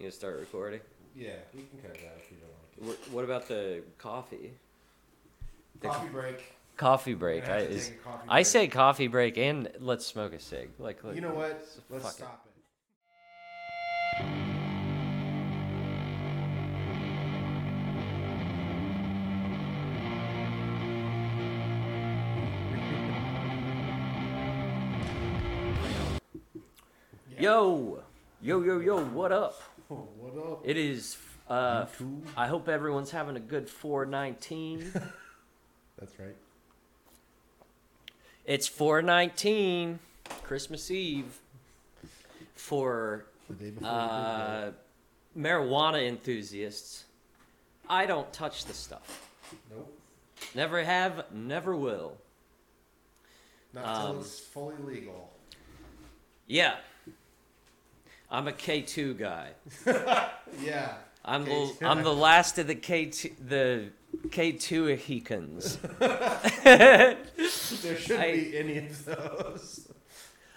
You gonna start recording? Yeah, we can cut it out if you don't like Wh- What about the coffee? it. Coffee break. Coffee break. I, is, I say coffee break and let's smoke a cig. Like, You know what? Let's fuck it. stop it. Yo, yo, yo, yo. What up? What up? It is. Uh, YouTube? I hope everyone's having a good 419. That's right. it's 419, Christmas Eve. For The day before uh, marijuana enthusiasts, I don't touch the stuff. Nope. Never have, never will. Not until Um, it's fully legal. Yeah. I'm a K2 guy. Yeah. I'm the, I'm the last of the K2 the K2 Hikans. There shouldn't I- be any of those.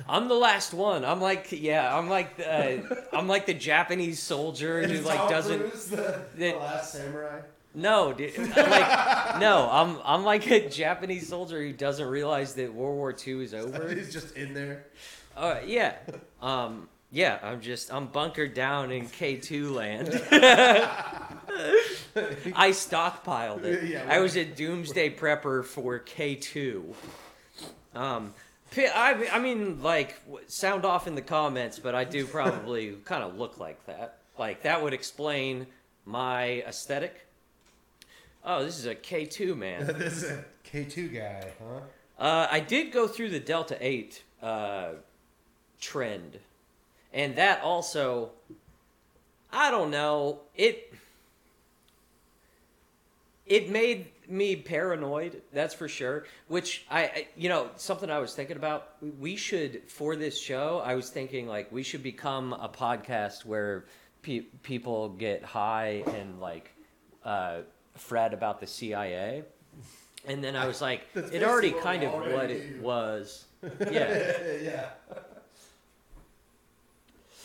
I'm the last one. I'm like yeah, I'm like the, I'm like the Japanese soldier who like Tom doesn't Cruise the, the last samurai. No, dude. Like no, I'm I'm like a Japanese soldier who doesn't realize that World War II is over. He's just in there. Uh, yeah. Um, yeah, I'm just I'm bunkered down in K2 land. I stockpiled it. Yeah, I was a doomsday prepper for K2. Um, I, I mean, like, sound off in the comments, but I do probably kind of look like that. Like, that would explain my aesthetic. Oh, this is a K2 man. this is a K2 guy, huh? Uh, I did go through the Delta 8 uh, trend. And that also, I don't know, it it made me paranoid, that's for sure. Which I, I you know, something I was thinking about, we should for this show, I was thinking like we should become a podcast where pe- people get high and like uh, fret about the CIA. And then I was like, it already kind of already what it was. Yeah. yeah.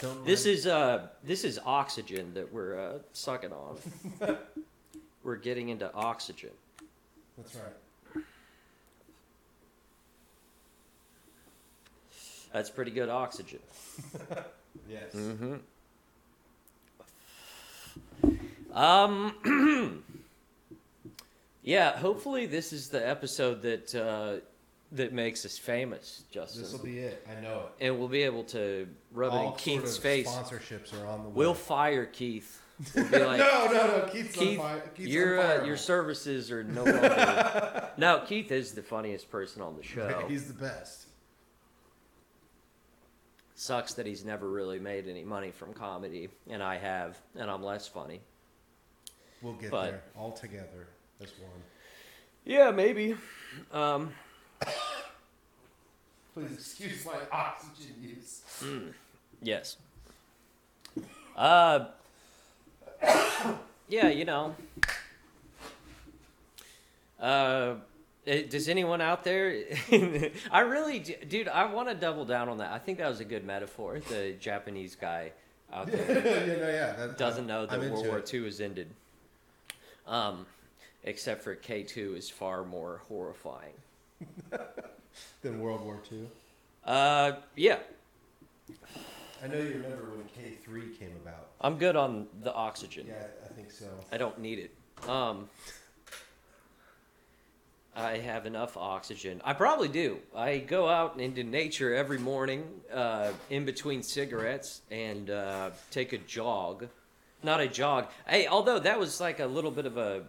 Don't This mind- is uh this is oxygen that we're uh, sucking on. we're getting into oxygen. That's right. That's pretty good oxygen. Yes. Mm-hmm. Um. yeah. Hopefully, this is the episode that uh, that makes us famous, Justin. This will be it. I know it. and we'll be able to rub it in All Keith's sort of face. Sponsorships are on the way. We'll fire Keith. We'll be like, no, no, no. Keith's Keith, on fire. Keith's your on uh, your services are no longer. no, Keith is the funniest person on the show. He's the best. Sucks that he's never really made any money from comedy, and I have, and I'm less funny. We'll get But- there all together as one. Yeah, maybe. Um, Please excuse my oxygen use. yes. Uh, yeah, you know. Uh, eh, does anyone out there? I really, d- dude, I want to double down on that. I think that was a good metaphor. The Japanese guy out yeah, there. no, yeah. That, doesn't know that I'm World War it. II has ended. Um, except for K two is far more horrifying. Than World War II. Uh, yeah, I know you remember when K3 came about. I'm good on the oxygen. Yeah, I think so. I don't need it. Um, I have enough oxygen. I probably do. I go out into nature every morning, uh, in between cigarettes, and uh, take a jog. Not a jog. Hey, although that was like a little bit of a,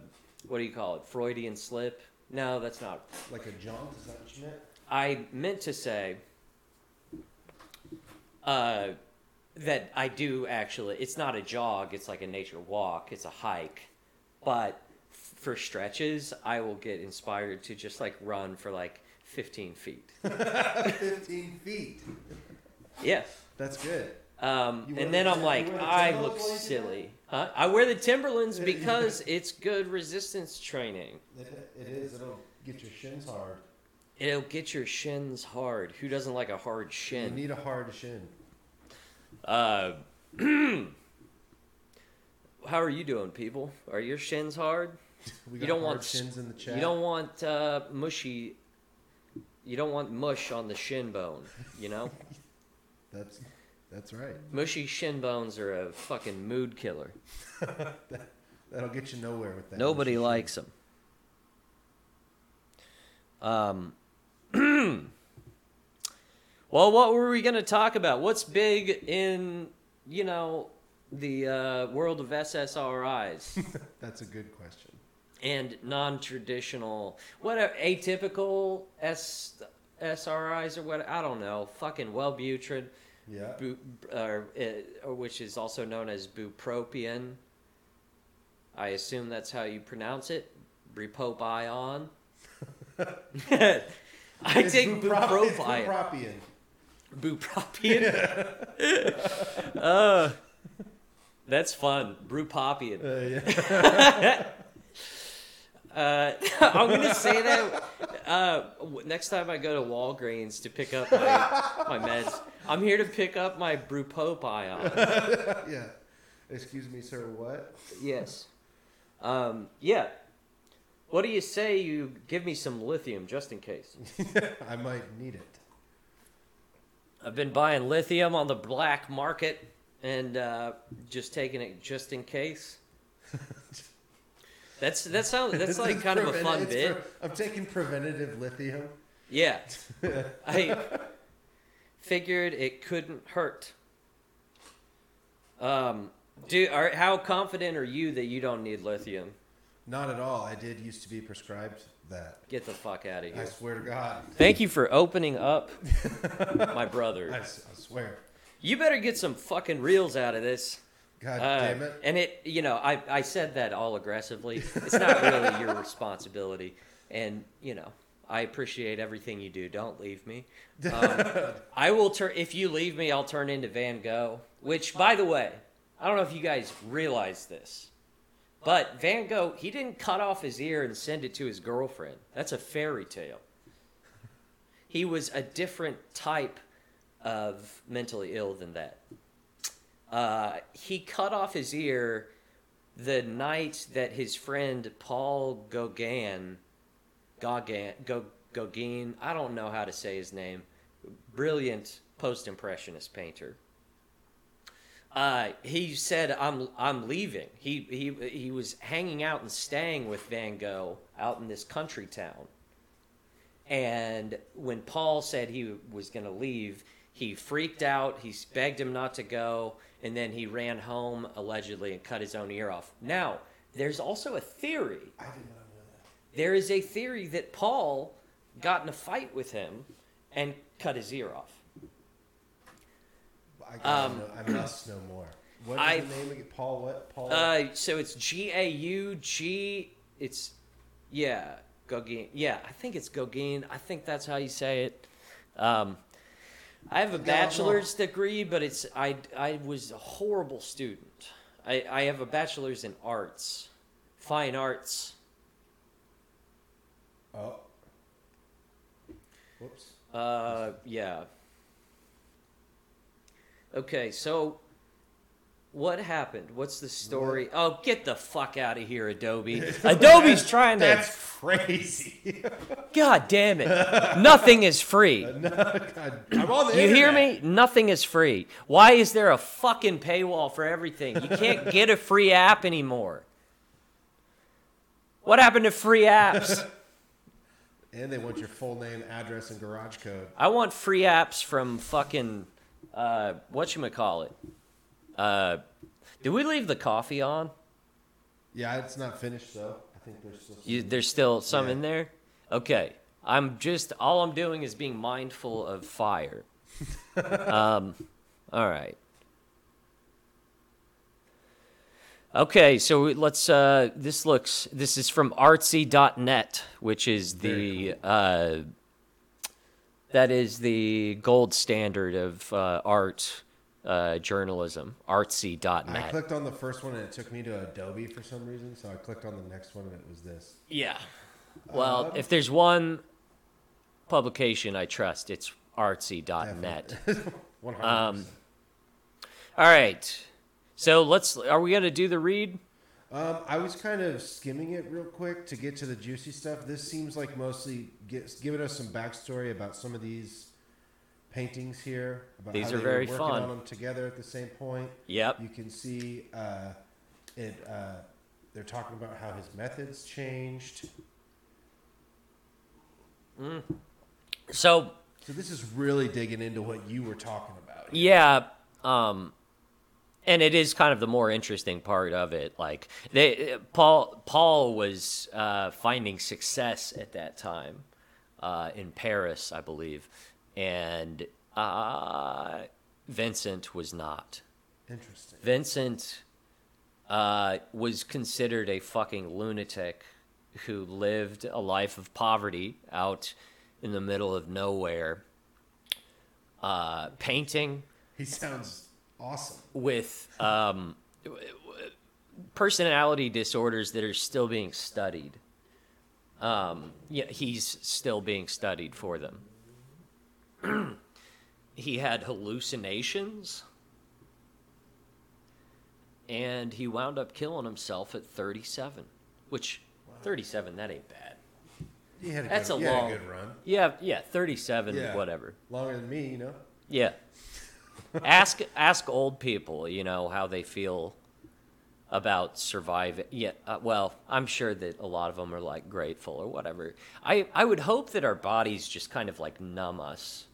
what do you call it, Freudian slip? No, that's not Like a jaunt, is that what you meant? I meant to say uh, that I do actually. It's not a jog. It's like a nature walk. It's a hike, but f- for stretches, I will get inspired to just like run for like 15 feet. 15 feet. Yeah. That's good. Um, and then the I'm like, I look while you do that? silly. Huh? I wear the Timberlands because it's good resistance training. It, it is. It'll get your shins hard. It'll get your shins hard. Who doesn't like a hard shin? You need a hard shin. Uh, how are you doing, people? Are your shins hard? We You got don't hard want shins in the chat. You don't want uh, mushy. You don't want mush on the shin bone. You know, That's that's right. mushy shin bones are a fucking mood killer. That'll get you nowhere with that. Nobody likes them. Um. Well, what were we going to talk about? What's big in you know the uh, world of SSRIs? That's a good question. and non-traditional what are atypical S, SRIs or what I don't know fucking Wellbutrin Yeah. bu, or, uh, or which is also known as bupropion I assume that's how you pronounce it bupropion I It's take bupropion bupropion. bupropion uh, that's fun bupropion Uh, yeah. Uh, I'm gonna say that uh, next time I go to Walgreens to pick up my, my meds. I'm here to pick up my Brupopion. yeah. Excuse me, sir. What? Yes. Um, yeah. What do you say you give me some lithium just in case? I might need it. I've been buying lithium on the black market and uh, just taking it just in case. That's that sounds that's like kind of a fun it's bit. pre- I'm taking preventative lithium. Yeah. I figured it couldn't hurt. Um, do are how confident are you that you don't need lithium? Not at all. I did used to be prescribed that. Get the fuck out of here. I swear to God. Thank you for opening up, my I, brother. s- I swear. You better get some fucking reels out of this. God Uh, damn it. And it, you know, I, I said that all aggressively. It's not really your responsibility. And, you know, I appreciate everything you do. Don't leave me. Um, I will turn, if you leave me, I'll turn into Van Gogh. Which, by the way, I don't know if you guys realize this, but Van Gogh, he didn't cut off his ear and send it to his girlfriend. That's a fairy tale. He was a different type of mentally ill than that. Uh, he cut off his ear the night that his friend Paul Gauguin, Gauguin, Gauguin, I don't know how to say his name, brilliant post-impressionist painter. Uh, he said, "I'm I'm leaving." He he he was hanging out and staying with Van Gogh out in this country town. And when Paul said he was going to leave, he freaked out. He begged him not to go, and then he ran home allegedly and cut his own ear off. Now, there's also a theory. I did not know that. There is a theory that Paul got in a fight with him and cut his ear off. I, gotta Um, know, I must know more. What is I- the name again? Paul what? Paul. Uh, so it's G A U G. It's yeah, Gauguin. Yeah, I think it's Gauguin. I think that's how you say it. Um, I have a bachelor's degree, but it's I I was a horrible student. I I have a bachelor's in arts, fine arts. oh. Whoops. Uh, yeah. Okay, so what happened? What's the story? Oh, get the fuck out of here, Adobe. Adobe's trying to. That's crazy. God damn it. Nothing is free. no, God, I'm on the You hear internet. me? Nothing is free. Why is there a fucking paywall for everything? You can't get a free app anymore. What happened to free apps? And they want your full name, address, and garage code. I want free apps from fucking uh what you call it? Uh did we leave the coffee on? Yeah, it's not finished though. I think there's still. Some, You, there's still some Yeah. in there? Okay. I'm just all I'm doing is being mindful of fire. um all right. Okay, so let's uh this looks this is from artsy.net, which is the Very uh that is the gold standard of uh, art uh, journalism, artsy.net. I clicked on the first one and it took me to Adobe for some reason, so I clicked on the next one and it was this. Yeah. Well, Um, if there's one publication I trust, it's artsy.net. One hundred Um. All right. So let's. Are we gonna do the read? Um, I was kind of skimming it real quick to get to the juicy stuff. This seems like mostly gets, giving us some backstory about some of these paintings here. About These how are they very were working fun. on them together at the same point. Yep. You can see uh, it. Uh, they're talking about how his methods changed. So So this is really digging into what you were talking about. Yeah, um, and it is kind of the more interesting part of it. Like they, Paul, Paul was uh, finding success at that time uh, in Paris, I believe, and uh, Vincent was not. Interesting. Vincent uh, was considered a fucking lunatic who lived a life of poverty out in the middle of nowhere, uh, painting He sounds awesome. with um, personality disorders that are still being studied. Um, yeah, he's still being studied for them. he had hallucinations, and he wound up killing himself at 37. Which, 37, that ain't bad. He had a That's good, a long- a good run. Yeah, yeah, 37, Yeah. whatever. Longer than me, you know. Yeah. Ask ask old people, you know, how they feel about surviving. Yeah, uh, well, I'm sure that a lot of them are like grateful or whatever. I I would hope that our bodies just kind of like numb us,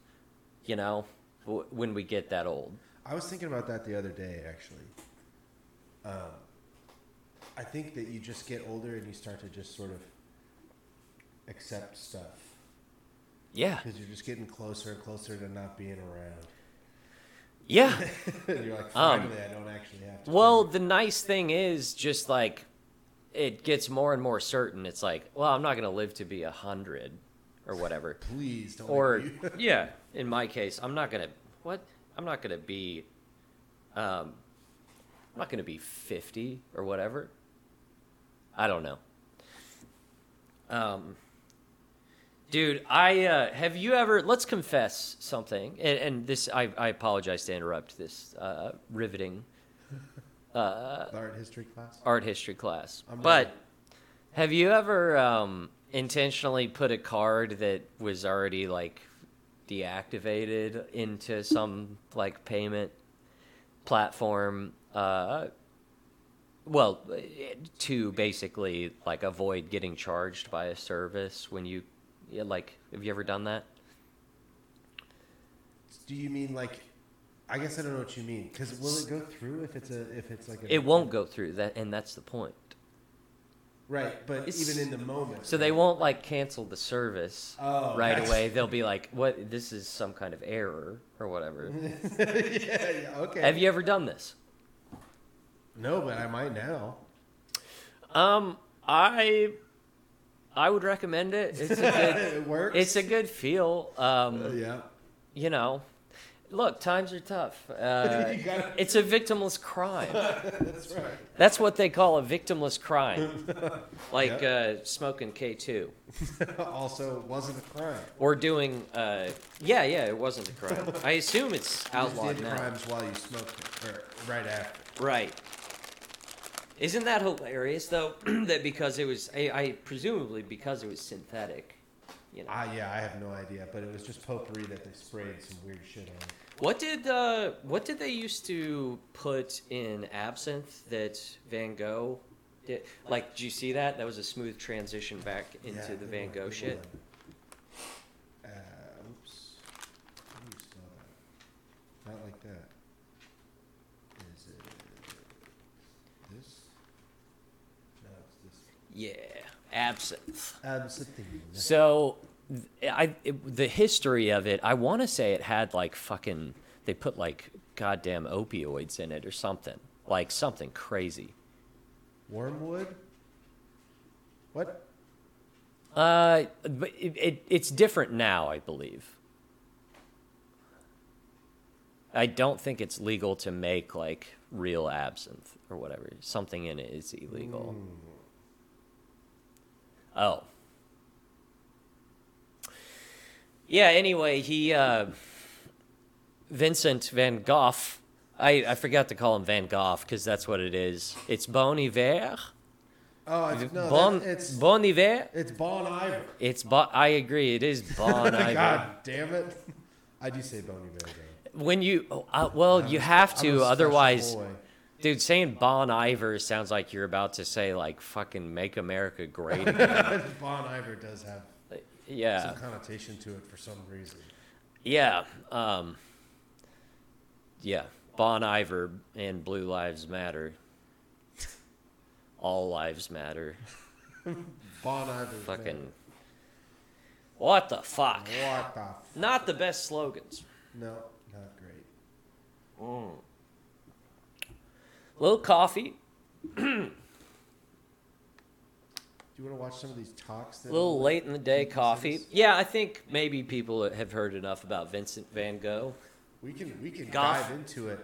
you know, w- when we get that old. I was thinking about that the other day, actually. Um, I think that you just get older and you start to just sort of accept stuff Yeah. because you're just getting closer and closer to not being around. Yeah. you're like, Um, I don't actually have to. Well, think. the nice thing is just like it gets more and more certain. It's like, well, I'm not going to live to be a hundred or whatever. please don't. or yeah, in my case, I'm not gonna what? I'm not gonna be, um, I'm not gonna be 50 or whatever. I don't know. Um, dude, I uh, have you ever? Let's confess something, and, and this I, I apologize to interrupt this uh, riveting uh, art history class. art history class. I'm but ready. have you ever um, intentionally put a card that was already like deactivated into some like payment platform? Uh, well, to basically like avoid getting charged by a service when you yeah, like. Have you ever done that? Do you mean like? I guess I don't know what you mean. Because will it go through if it's a if it's like a It won't go through that, and that's the point. right? But It's- even in the moment, So they won't like cancel the service Oh, right that's- away. They'll be like, "What? This is some kind of error or whatever." yeah, yeah, okay. Have you ever done this? No, but I might now. Um, I I would recommend it. It's a good it works. it's a good feel. Um, Uh, yeah. you know, look, times are tough. Uh, got it. it's a victimless crime. That's right. That's what they call a victimless crime, like uh, smoking K two also, it wasn't a crime. or doing. Uh, yeah, yeah, it wasn't a crime. I assume it's You outlawed did now. crimes while you smoked it, or right after. Right. Isn't that hilarious though? that because it was, I, I presumably because it was synthetic. You know. Ah, yeah, I have no idea, but it was just potpourri that they sprayed some weird shit on. What did uh, what did they used to put in absinthe that Van Gogh did? Like, did you see that? That was a smooth transition back into Yeah, the Van Gogh shit. one. Uh, oops. How do you spell that? Not like that. Is it this? No, it's this. Yeah, absinthe. Absinthe. So, I it, the history of it, I want to say it had like fucking they put like goddamn opioids in it or something, like something crazy. Wormwood? What? Uh, but it, it, it's different now, I believe. I don't think it's legal to make like real absinthe or whatever. Something in it is illegal. Oh. Yeah, anyway, he uh Vincent van Gogh I, I forgot to call him Van Gogh because that's what it is. It's Bon Iver. Oh, it's, no, bon, that, it's bon Iver. it's Bon Iver. It's bon, I agree. It is Bon Iver. God damn it! I do say Bon Iver. though. When you, oh, uh, well, you have I'm a to. Otherwise, boy. Dude, saying Bon Iver sounds like you're about to say like fucking Make America Great again. Bon Iver does have yeah, some connotation to it for some reason. yeah, um, yeah. Bon Iver and Blue Lives Matter. All lives matter. Bon Iver. Fucking. What the fuck? What the? F- Not the best slogans. no, not great. Little coffee, Do you want to watch some of these talks? a little late in the day coffee. Yeah, I think maybe people have heard enough about Vincent Van Gogh. We can we can Goff. dive into it.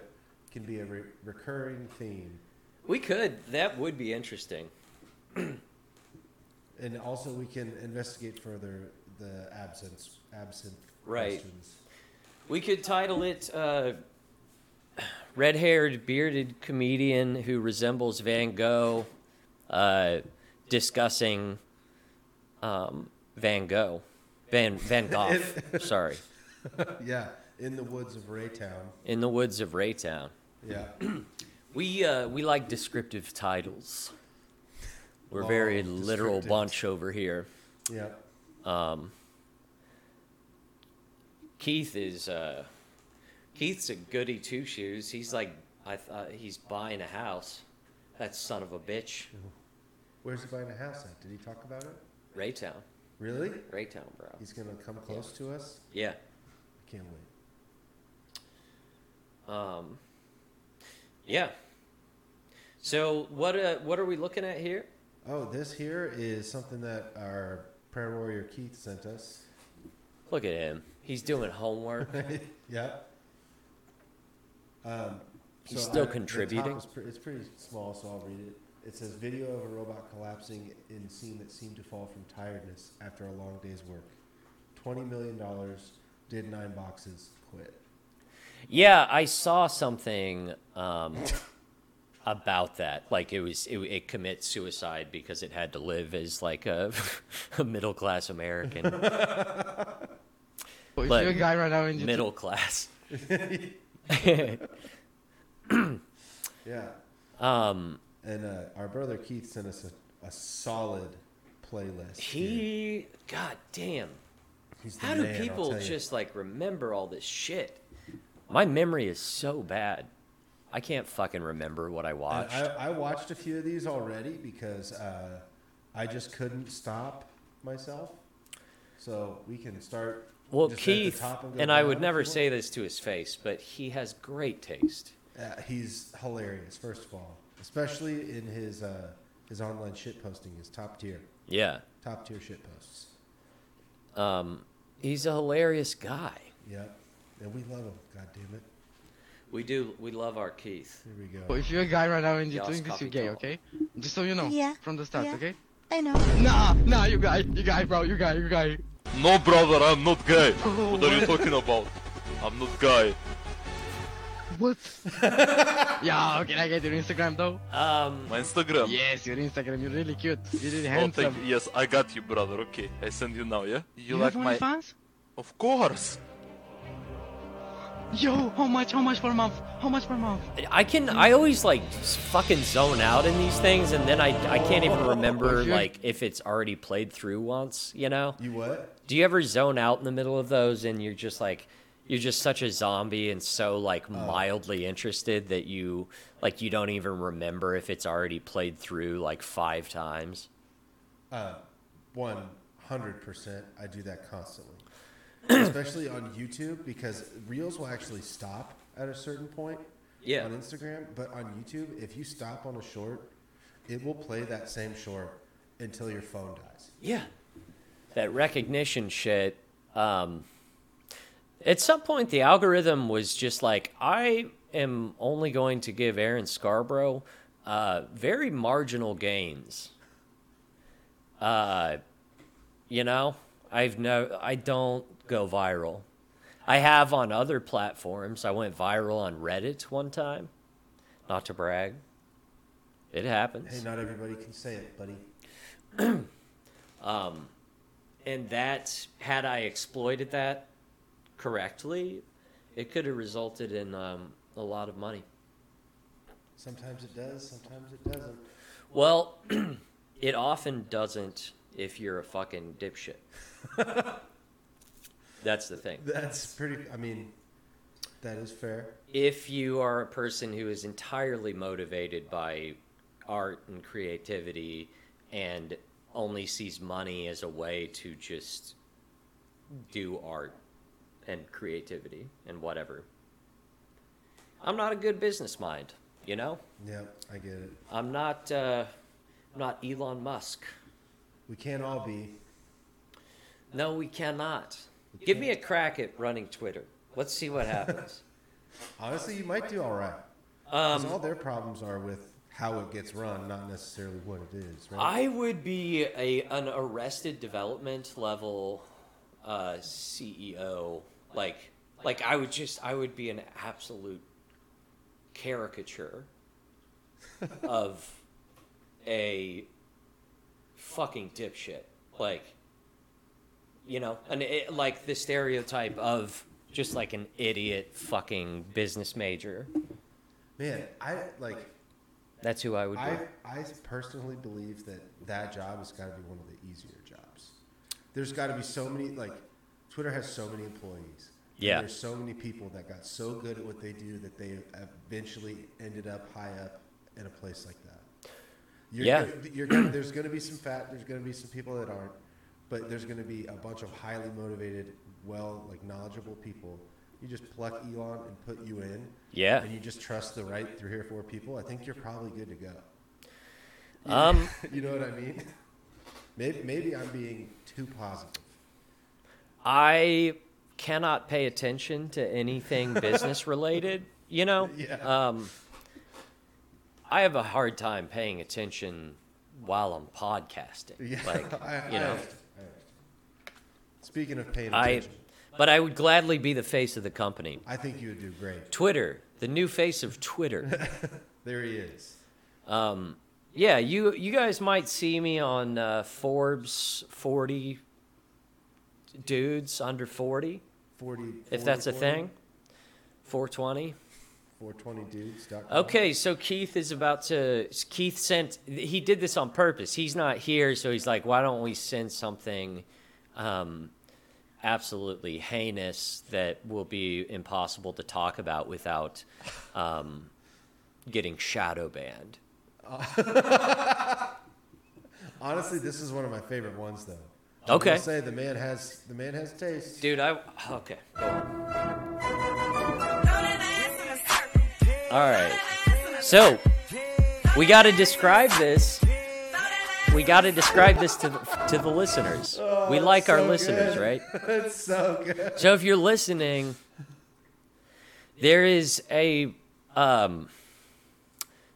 Can be a re- recurring theme, We could. That would be interesting. and also we can investigate further the absence absent Right. questions. We could title it uh, Red Haired Bearded Comedian Who Resembles Van Gogh uh, Discussing um, Van Gogh. Van, Van Gogh. Sorry. yeah, in the woods of Raytown. In the woods of Raytown. Yeah, We, uh, we like descriptive titles. We're a very literal bunch over here. yeah. Um, Keith is uh, Keith's a goody two shoes. He's like I thought he's buying a house. That son of a bitch. Where's he buying a house at? Did he talk about it? Raytown, Really? Raytown, bro. He's gonna come close to us. Yeah. I can't wait. Um, yeah. So what uh, what are we looking at here? Oh, this here is something that our prayer warrior Keith sent us. Look at him. He's doing homework. yeah. Um, He's so still I- the top contributing? is pre- it's pretty small, so I'll read it. It says video of a robot collapsing in scene that seemed to fall from tiredness after a long day's work. Twenty million dollars, did nine boxes, quit. Yeah, I saw something um, about that. Like it was, it, it commits suicide because it had to live as like a, a middle class American, If But you're a guy right now in YouTube, middle class. Yeah. um, And uh, our brother Keith sent us a, a solid playlist. he, god damn, how do man, I'll people just like remember all this shit? My memory is so bad. I can't fucking remember what I watched. I, I watched a few of these already because uh, I just couldn't stop myself. So we can start. Well, just at the Keith, top go and I would if never say this to his face, but he has great taste. Uh, he's hilarious, first of all, especially in his uh, his online shit posting is top tier, Yeah. top tier shit posts. Um, he's a hilarious guy. Yep, and we love him. God damn it. We do. We love our Keith. Here we but go. if you're a guy right now in Yas YouTube, this you're gay, Capitol. okay? Just so you know. Yeah, From the start, yeah. okay? I know. Nah, nah, you guy, you guy, bro, you guy, you guy. No, brother, I'm not gay. What are you talking about? I'm not gay. What? yeah, can I get your Instagram though? Um, My Instagram. Yes, your Instagram, you're really cute. You're really Oh, handsome. thank you. Yes, I got you, brother. Okay, I send you now. Yeah. You, You like have my? fans? Of course. Yo, how much? How much per month? How much per month? I can. I always like fucking zone out in these things, and then I I can't even remember If like if it's already played through once. You know? You what? Do you ever zone out in the middle of those, and you're just like you're just such a zombie and so like Oh. mildly interested that you like you don't even remember if it's already played through like five times. Uh, one hundred percent. I do that constantly, especially on YouTube because reels will actually stop at a certain point. Yeah. On Instagram, but on YouTube, if you stop on a short, it will play that same short until your phone dies. Yeah. That recognition shit. Um, at some point, the algorithm was just like, I am only going to give Aaron Scarborough uh, very marginal gains. Uh, you know, I've no, I don't go viral. I have on other platforms. I went viral on Reddit one time. Not to brag. It happens. Hey, not everybody can say it, buddy. um, and that had I exploited that correctly, it could have resulted in um, a lot of money. Sometimes it does, sometimes it doesn't. Well, it often doesn't if you're a fucking dipshit. That's the thing. That's pretty. I mean, that is fair. If you are a person who is entirely motivated by art and creativity and only sees money as a way to just do art and creativity and whatever, I'm not a good business mind, you know? Yeah, I get it. I'm not uh, I'm not Elon Musk. We can't all be. No, we cannot. Give me a crack at running Twitter. Let's see what happens. Honestly, you might do all right. 'Cause Um, all their problems are with how it gets run, not necessarily what it is, right? I would be a an arrested development level uh, CEO. Like like I would just I would be an absolute caricature of a fucking dipshit. Like you know, and it, like the stereotype of just like an idiot fucking business major. Man, I like. That's who I would be. I I personally believe that that job has got to be one of the easier jobs. There's got to be so many like Twitter has so many employees. Yeah. There's so many people that got so good at what they do that they eventually ended up high up in a place like that. You're Yeah. Gonna, you're gonna, there's going to be some fat. There's going to be some people that aren't, but there's going to be a bunch of highly motivated, well, like knowledgeable people. You just pluck Elon and put you in, Yeah. and you just trust the right three or four people. I think you're probably good to go. Um, You know what I mean? Maybe, maybe I'm being too positive. I cannot pay attention to anything business related, you know? Yeah. Um, I have a hard time paying attention while I'm podcasting. Yeah, Like, I, you I know. I. Speaking of paying I, attention, but I would gladly be the face of the company. I think you would do great. Twitter, the new face of Twitter. There he is. Um, yeah, you you guys might see me on uh, Forbes 40 dudes under 40, 40, if that's a thing. 420. 420dudes.com. Okay, so Keith is about to. Keith sent. He did this on purpose. He's not here, so he's like, "Why don't we send something, um, absolutely heinous that will be impossible to talk about without, um, getting shadow banned." Honestly, this is one of my favorite ones, though. I Okay. say the man has the man has taste. Dude, I okay. Go on. All right. So we got to describe this. We got to describe this to the, to the listeners. we it's like our so listeners, good. right? it's so good. So if you're listening, there is a um,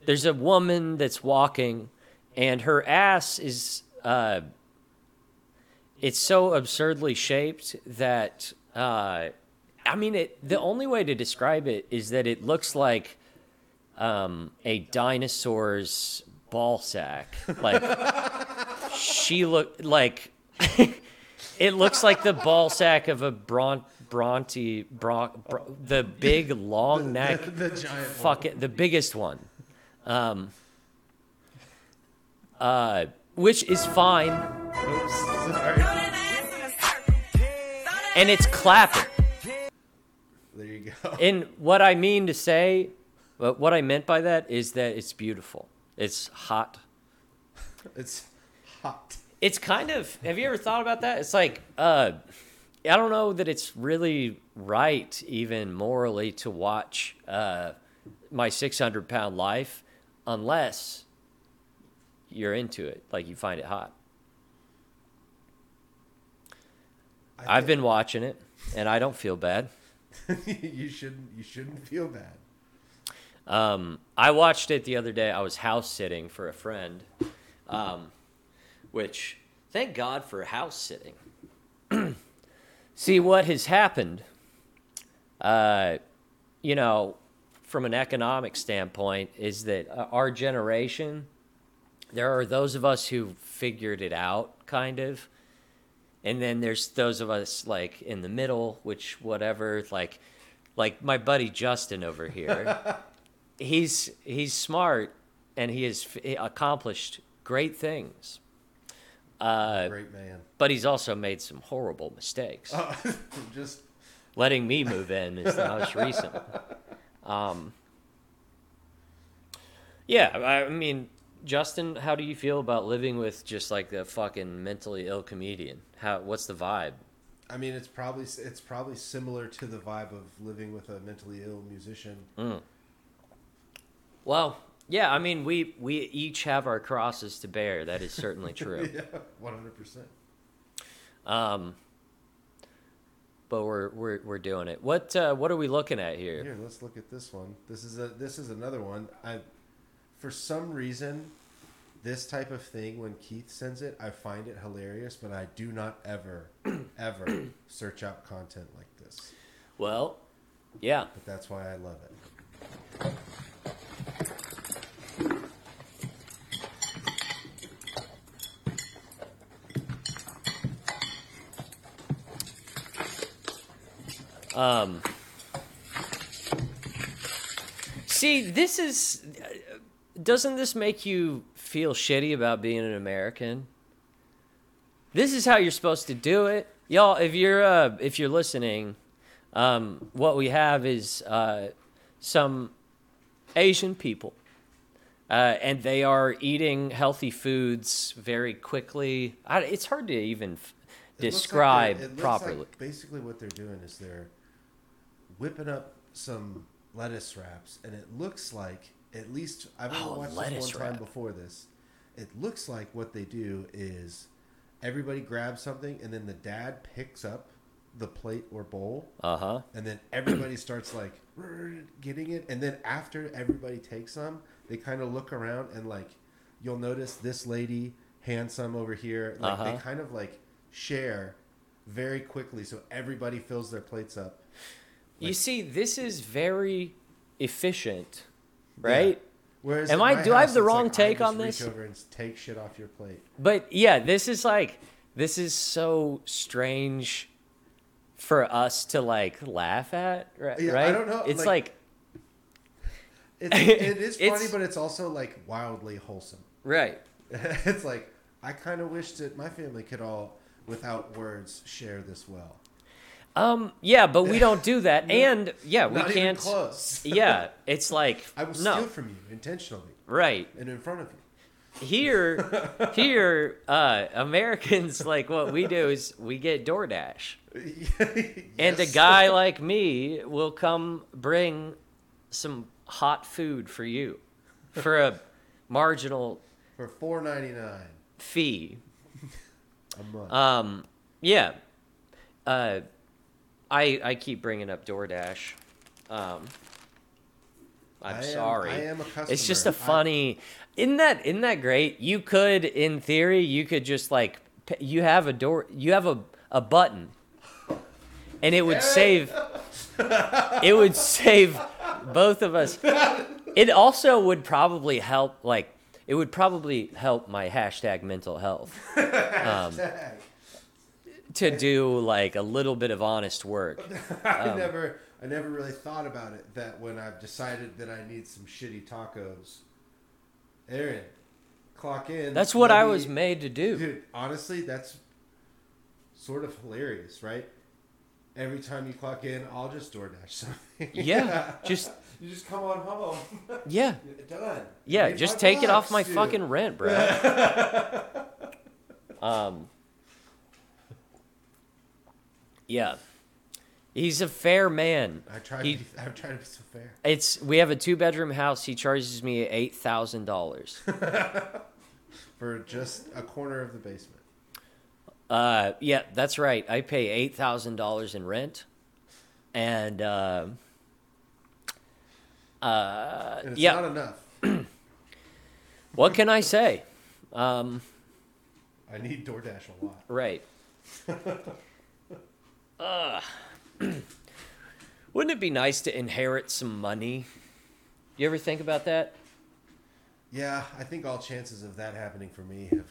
there's a woman that's walking, and her ass is uh, it's so absurdly shaped that uh, I mean it. The only way to describe it is that it looks like um, a dinosaur's ball sack. Like she looked like it looks like the ball sack of a bron bronte bron, bron, the big long neck The giant fuck it the biggest one um uh which is fine. Oops, and it's clapping There you go. and what i mean to say but what i meant by that is that it's beautiful it's hot It's hot. it's kind of have you ever thought about that it's like uh i don't know that it's really right even morally to watch uh my 600 pound life unless you're into it like you find it hot I i've been watching it and i don't feel bad you shouldn't. You shouldn't feel bad. Um, I watched it the other day. I was house sitting for a friend, um, which thank God for house sitting. See what has happened uh, you know, from an economic standpoint, is that uh, our generation, there are those of us who figured it out, kind of, and then there's those of us like in the middle, which whatever, like, like my buddy Justin over here. he's he's smart and he has accomplished great things. Uh, Great man. but he's also made some horrible mistakes. Just Letting me move in is the most recent. Um, yeah, I mean, Justin, how do you feel about living with just like a fucking mentally ill comedian? How? What's the vibe? I mean, it's probably it's probably similar to the vibe of living with a mentally ill musician. Well, yeah, I mean, we we each have our crosses to bear. That is certainly true. yeah, one hundred percent. Um, but we're we're we're doing it. What uh, what are we looking at here? Here, let's look at this one. This is a this is another one. I, for some reason, this type of thing when Keith sends it, I find it hilarious, but I do not ever, ever search out content like this. Well, yeah. But that's why I love it. Um, see, this is. Doesn't this make you feel shitty about being an American? This is how you're supposed to do it, y'all. If you're uh, if you're listening, um, what we have is uh, some Asian people, uh, and they are eating healthy foods very quickly. I, it's hard to even f- like describe looks properly. like basically, what they're doing is they're whipping up some lettuce wraps, and it looks like at least I've only Oh, watched this one time before this. It looks like what they do is everybody grabs something, and then the dad picks up the plate or bowl, Uh huh. and then everybody starts like getting it, and then after everybody takes some, they kind of look around and like you'll notice this lady hands some over here. Like they Uh-huh. kind of like share very quickly, so everybody fills their plates up. You see, this is very efficient, right? Whereas Am I- my do I have the wrong like, take I just on this? Reach over and take shit off your plate. But yeah, this is like this is so strange for us to like laugh at, right? Yeah, I don't know, It's like- like, It's, it is funny, It's- but it's also like wildly wholesome. right. it's like I kind of wish that my family could all, without words, share this well. Um, yeah, but we don't do that, and yeah, we can't. close. Yeah, it's like I will no, steal from you intentionally right and in front of you. here, here, uh, Americans like what we do is we get DoorDash. And a guy like me will come bring some hot food for you for a marginal for four ninety nine fee. a month. Um, yeah. Uh, I I keep bringing up DoorDash. Um, I'm I am- sorry. I am a customer. It's just a funny. Isn't that isn't that great? You could, in theory, you could just like you have a door, you have a a button, and it would save. it would save both of us. It also would probably help, like it would probably help my hashtag mental health um, to do like a little bit of honest work. I um, never, I never really thought about it. That when I've decided that I need some shitty tacos, Aaron, clock in. That's what I was made to do. Dude, honestly, that's sort of hilarious, right? Every time you clock in, I'll just DoorDash something. Yeah, just you just come on home. yeah, Done. yeah. Made Just take it off my dude. fucking rent, bro. um. Yeah, he's a fair man. I try. He- to be, I try to be so fair. It's we have a two bedroom house. He charges me eight thousand dollars. For just a corner of the basement. Uh, yeah, that's right. I pay eight thousand dollars in rent, and uh, uh, And it's yeah. not enough. what can I say? Um, I need DoorDash a lot. right. Ugh. Wouldn't it be nice to inherit some money? You ever think about that? Yeah, I think all chances of that happening for me have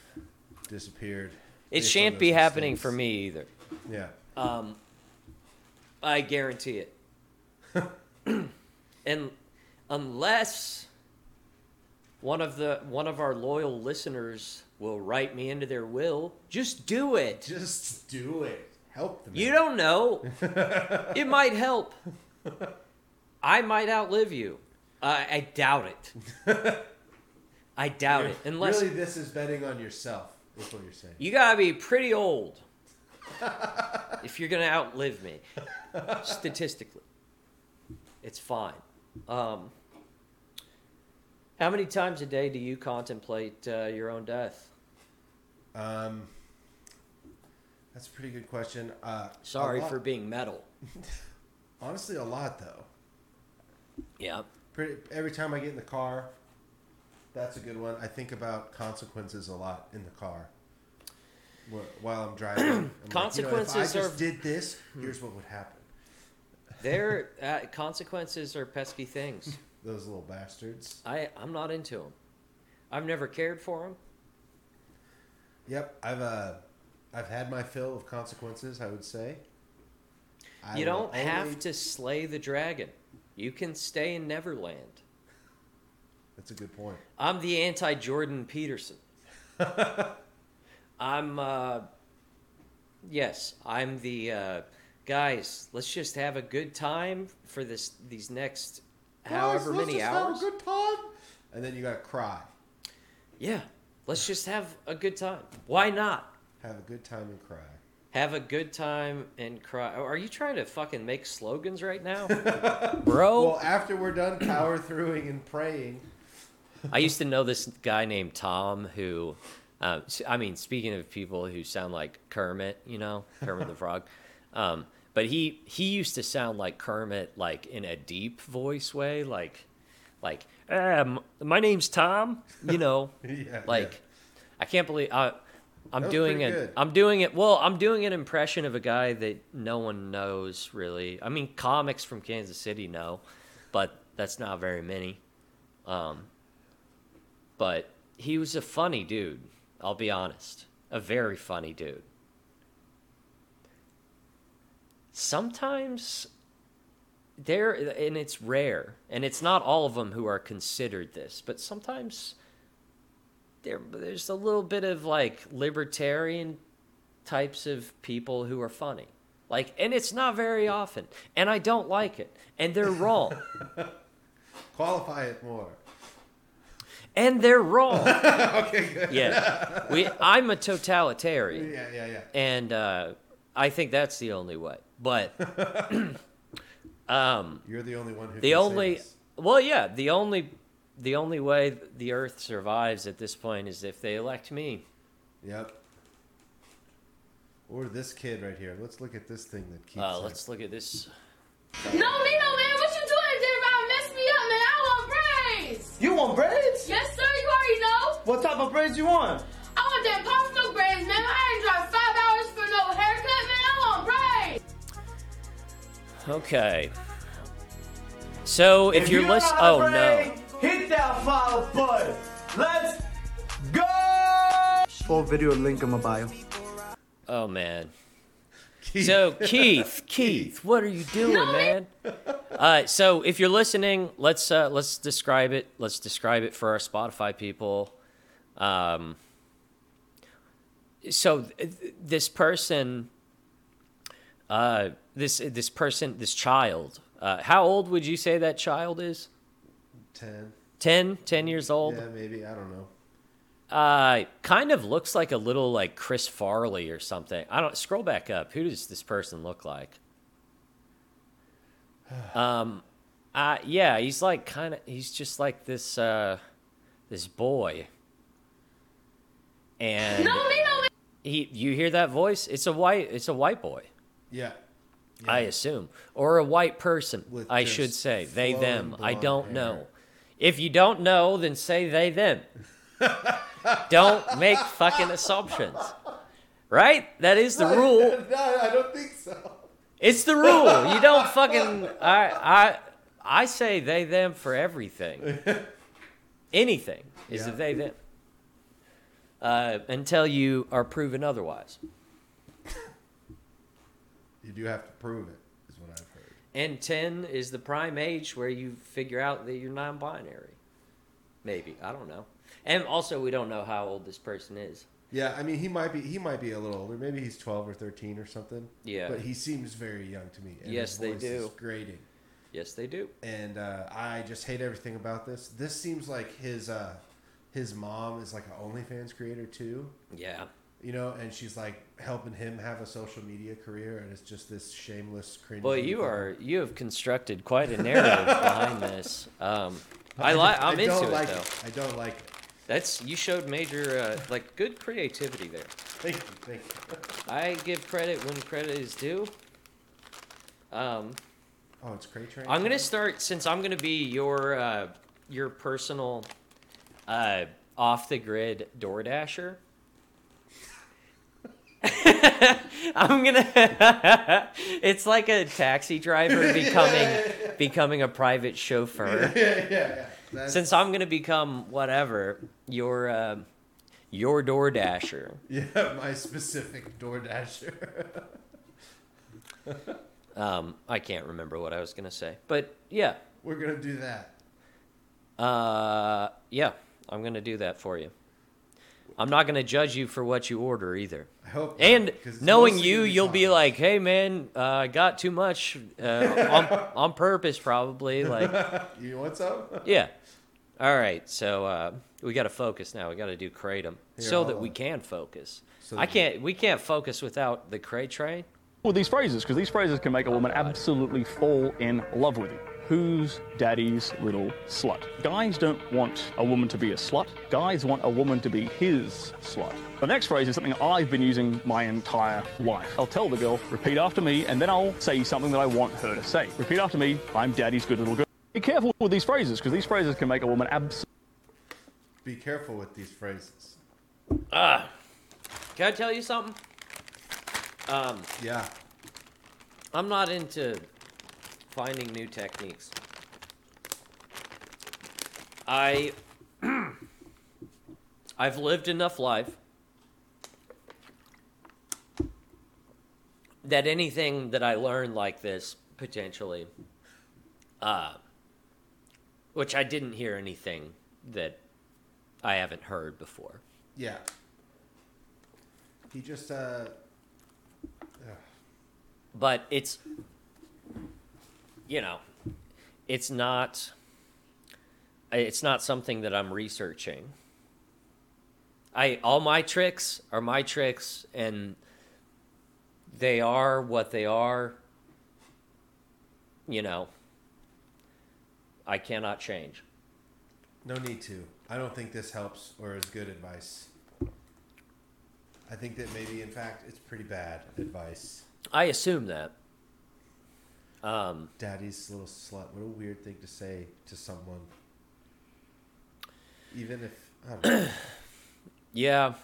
disappeared. It shan't be happening for me either. Yeah. Um, I guarantee it. and unless one of the one of our loyal listeners will write me into their will, just do it. Just do it. Help them. You don't know. it might help. I might outlive you. I I doubt it. I doubt it. Unless really, this is betting on yourself. Is what you're saying. you gotta be pretty old if you're gonna outlive me. Statistically, it's fine. Um, how many times a day do you contemplate uh, your own death? Um, that's a pretty good question. Uh, Sorry lot- for being metal. honestly a lot though. Yeah. Pretty, every time I get in the car, that's a good one. I think about consequences a lot in the car while I'm driving. I'm like, you know, Consequences if I just are- did this, here's what would happen. Their uh, consequences are pesky things. Those little bastards. I I'm not into them. I've never cared for them. Yep, I've uh, I've had my fill of consequences. I would say. I You don't have to slay the dragon. You can stay in Neverland. That's a good point. I'm the anti Jordan Peterson. I'm uh yes, I'm the uh guys, let's just have a good time for this these next however Guys, let's many just hours. Have a good time. And then you gotta cry. Yeah. Let's just have a good time. Why not? Have a good time and cry. Have a good time and cry. Oh, Are you trying to fucking make slogans right now? Bro, Well, after we're done power throughing and praying, I used to know this guy named Tom who, um, I mean, speaking of people who sound like Kermit, you know, Kermit the Frog, um, but he he used to sound like Kermit, like in a deep voice way, like like um, my name's Tom, you know, yeah, like I can't believe I. I'm doing it. good. I'm doing it. Well, I'm doing an impression of a guy that no one knows really. I mean, comics from Kansas City know, but that's not very many. Um, but he was a funny dude. I'll be honest, a very funny dude. Sometimes there, and it's rare, and it's not all of them who are considered this, but sometimes there, there's a little bit of like libertarian types of people who are funny. Like, and it's not very often, and I don't like it, and they're wrong, qualify it more. and they're wrong. okay, good. Yeah, we. I'm a totalitarian, Yeah, yeah, yeah. and uh, I think that's the only way. But, um, You're the only one who. the only, well, yeah, the only, the only way the Earth survives at this point is if they elect me. Yep. Or this kid right here. Let's look at this thing that keeps. Uh, let's look at this. No, Nino, man, what you doing? Did about mess me up, man? I want braids. You want braids? Yes, sir. You already know. What type of braids you want? I want that pop braids, man. I ain't drive five hours for no haircut, man. I want braids. Okay. So if, you're you listening, know how oh no. Braid, hit that follow button. Let's go. Full video link in my bio. Oh man. Keith. So Keith, Keith, what are you doing, man? Uh, so if you're listening, let's uh, let's describe it. Let's describe it for our Spotify people. Um, so th- th- this person, uh, this this person, this child. Uh, how old would you say that child is? Ten. 10, 10 years old. Yeah, maybe. I don't know. Uh, kind of looks like a little like Chris Farley or something. I don't scroll back up. Who does this person look like? Um, uh, yeah, he's like kind of. He's just like this. Uh, this boy. And No, Nino, man. he, you hear that voice? It's a white. It's a white boy. Yeah. I assume, or a white person. With I should say they them. I don't hair. know. If you don't know, then say they them. don't make fucking assumptions. Right? That is the rule. no, I don't think so. It's the rule. You don't fucking. I I I say they them for everything. Anything is Yeah. a they them. Uh, until you are proven otherwise. You do have to prove it, is what I've heard. And 10 is the prime age where you figure out that you're non binary. Maybe. I don't know. And also, we don't know how old this person is. Yeah, I mean, he might be he might be a little older. Maybe he's twelve or thirteen or something. Yeah. but he seems very young to me. And Yes, his they do. Is grating, Yes, they do. and uh, I just hate everything about this. This seems like his uh, his mom is like an OnlyFans creator too. Yeah. You know, and she's like helping him have a social media career, and it's just this shameless cringe. Well, you are you have constructed quite a narrative behind this. Um, I like. I'm I into it like though. it. I don't like it. That's you showed major uh, like good creativity there. Thank you, thank you. I give credit when credit is due. Um, Oh, it's Cray Train. I'm gonna start since I'm gonna be your uh, your personal uh, off the grid DoorDasher. I'm gonna. it's like a taxi driver becoming becoming a private chauffeur. yeah, yeah, yeah. Since I'm gonna become whatever your uh, your DoorDasher. yeah, my specific DoorDasher. Um, I can't remember what I was gonna say, but yeah, We're gonna do that. uh, yeah, I'm gonna do that for you. I'm not gonna judge you for what you order either. I hope. And 'cause it's knowing you, you'll be like, "Hey, man, uh, I got too much uh, on on purpose, probably." Like, "You want some?" yeah. All right, so uh, we got to focus now. We got to do kratom Here, so hold that we can focus. So I can't. We can't focus without the cray train. with these phrases because these phrases can make a woman absolutely fall in love with you. Who's daddy's little slut? Guys don't want a woman to be a slut. Guys want a woman to be his slut. The next phrase is something I've been using my entire life. I'll tell the girl, repeat after me, and then I'll say something that I want her to say. Repeat after me, I'm daddy's good little girl. Be careful with these phrases because these phrases can make a woman absolutely Be careful with these phrases. Ah. Uh, Can I tell you something? Um, Yeah. I'm not into finding new techniques. I I've lived enough life that anything that I learn like this potentially uh which I didn't hear anything that I haven't heard before. Yeah. He just uh but it's you know it's not it's not something that i'm researching i all my tricks are my tricks and they are what they are you know i cannot change no need to. I don't think this helps or is good advice. I think that maybe in fact it's pretty bad advice. i assume that um Daddy's little slut. What a weird thing to say to someone. Even if I don't know. yeah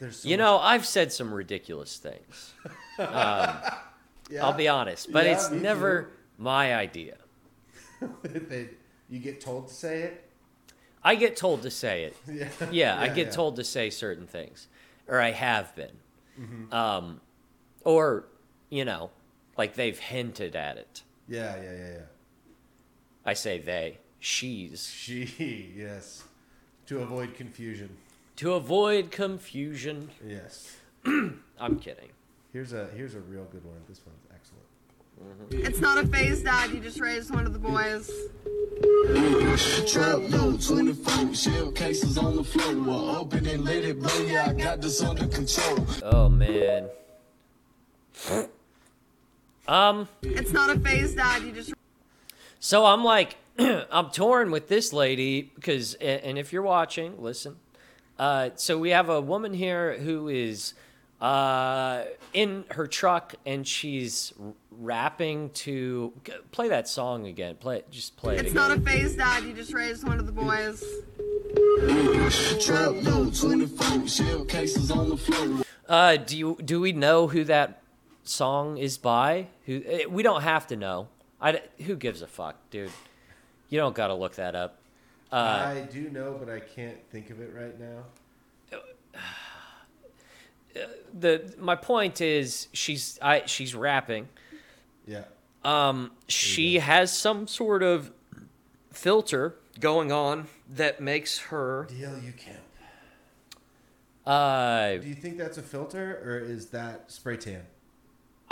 There's so you know i've said some ridiculous things yeah, i'll be honest but Yeah, it's never too. my idea they, you get told to say it. I get told to say it. Yeah. Yeah, I get yeah. told to say certain things, or I have been, Mm-hmm. um, or you know, like they've hinted at it. Yeah, yeah, yeah, yeah. I say they, she's She, yes. To avoid confusion. to avoid confusion. Yes. I'm kidding. Here's a here's a real good one. This one's excellent. Mm-hmm. It's not a phase, Dad. You just raised one of the boys. Trap low, 24 shell cases on the floor. Open and let it blow. Yeah, I got this under control. Oh man. Um. It's not a phase, Dad. You just So I'm like, I'm torn with this lady because, and if you're watching, listen. Uh, so we have a woman here who is uh, in her truck and she's rapping to g- play that song again. Play it, just play it It's again. not a phase, Dad. You just raised one of the boys. Trap low, 24 shell cases on the floor. Uh, do you do we know who that song is by. Who eh, we don't have to know. I who gives a fuck, dude. You don't got to look that up. Uh, I do know, but I can't think of it right now. the my point is she's I she's rapping. Yeah. Um, she has some sort of filter going on that makes her. DLU camp. Uh, Do you think that's a filter or is that spray tan?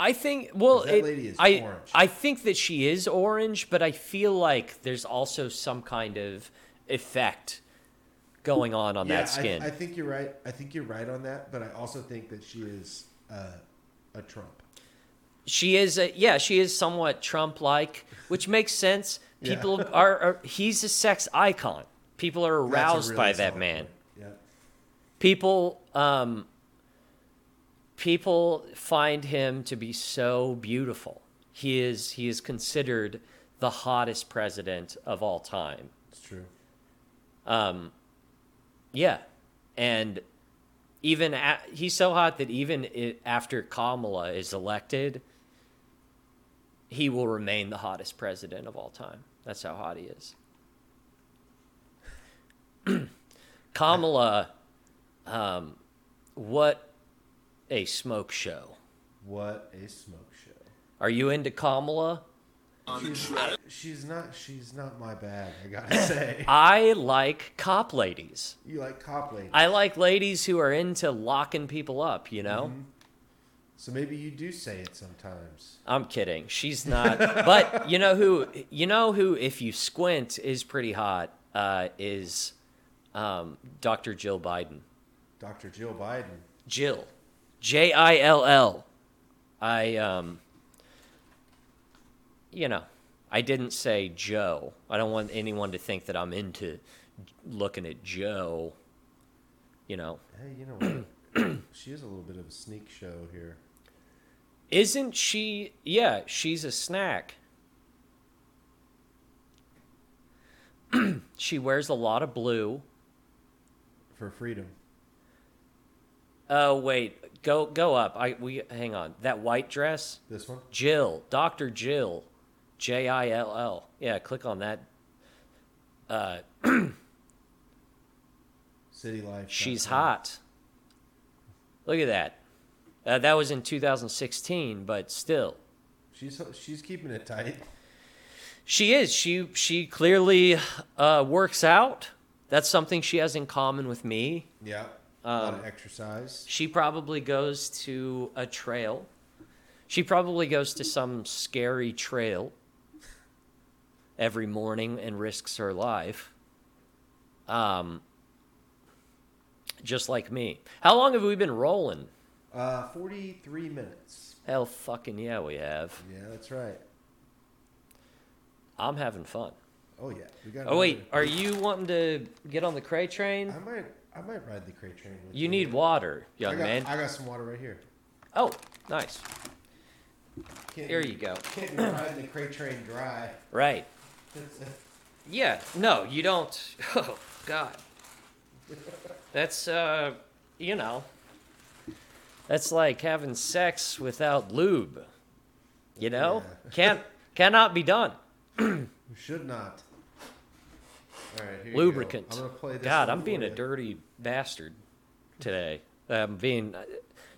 I think. Well, it- lady is I orange. I think that she is orange, but I feel like there's also some kind of effect going on on yeah, that skin. I, I think you're right. I think you're right on that, but I also think that she is uh, a Trump. she is a, yeah she is somewhat trump like which makes sense Yeah. people are, are he's a sex icon people are aroused really by that man point. Yeah. people um people find him to be so beautiful he is he is considered the hottest president of all time It's true. um yeah and even a he's so hot that even i after Kamala is elected, he will remain the hottest president of all time. That's how hot he is. Kamala, um, what a smoke show. What a smoke show. Are you into Kamala? She's, she's not. She's not my bag. I gotta say. I like cop ladies. you like cop ladies. I like ladies who are into locking people up, you know? So maybe you do say it sometimes. I'm kidding. She's not. but you know who? You know who? If you squint, is pretty hot. Uh, is um, Dr. Jill Biden? Dr. Jill Biden. Jill, J I L L. I um. You know, I didn't say Joe. I don't want anyone to think that I'm into looking at Joe. You know, Hey, you know what? she is a little bit of a sneak show here. isn't she? Yeah, she's a snack. she wears a lot of blue. For freedom. Oh wait, go go up. I we hang on. That white dress, This one? Jill, Doctor Jill, J I L L. Yeah, click on that. Uh, City Life. she's hot. Look at that. Uh, that was in 2016, but still, She's she's keeping it tight. she is. She she clearly uh, works out. That's something she has in common with me. Yeah. A lot Um, of exercise. She probably goes to a trail. She probably goes to some scary trail every morning and risks her life. Um, just like me. How long have we been rolling? Uh, 43 minutes. Hell fucking yeah, we have. Yeah, that's right. I'm having fun. Oh yeah, we got. Oh wait, are you wanting to get on the cray train? I might. I might ride the crate train. With You need water, young I got, man. I got some water right here. Oh, nice. Can't Here you go. Can't riding the crate train dry. Right. Yeah, no, you don't. Oh, God. That's, uh, you know, that's like having sex without lube. You know? Can't, cannot be done. Should not. All right, here you go. Lubricant. I'm gonna play this. God, I'm being for a you. dirty bastard today. I'm being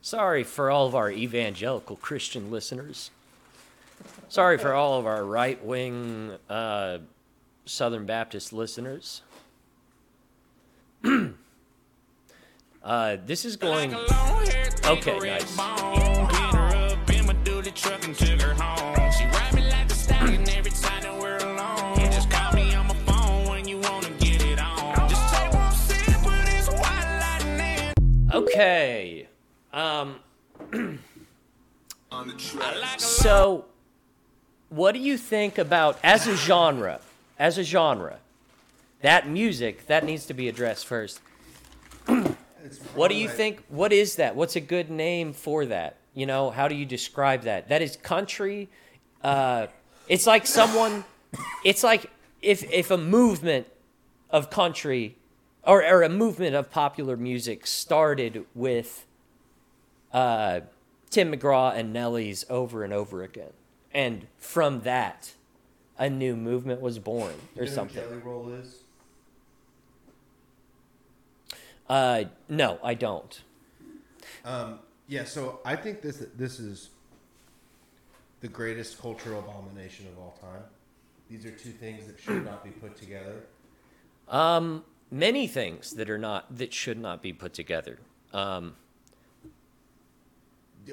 sorry for all of our evangelical Christian listeners. Sorry for all of our right wing uh, Southern Baptist listeners. uh, this is going. Okay, nice. Okay. Um. so, what do you think about as a genre? As a genre, that music that needs to be addressed first. What do you think? What is that? What's a good name for that? You know, how do you describe that? That is country. Uh, it's like someone. It's like if if a movement of country, or or a movement of popular music started with, uh, Tim McGraw and Nelly's over and over again. And from that, a new movement was born You or know who something. Jelly Roll is? Uh, no, I don't. Um, yeah, so I think this this is the greatest cultural abomination of all time. These are two things that should not be put together. Um, many things that are not that should not be put together. Um,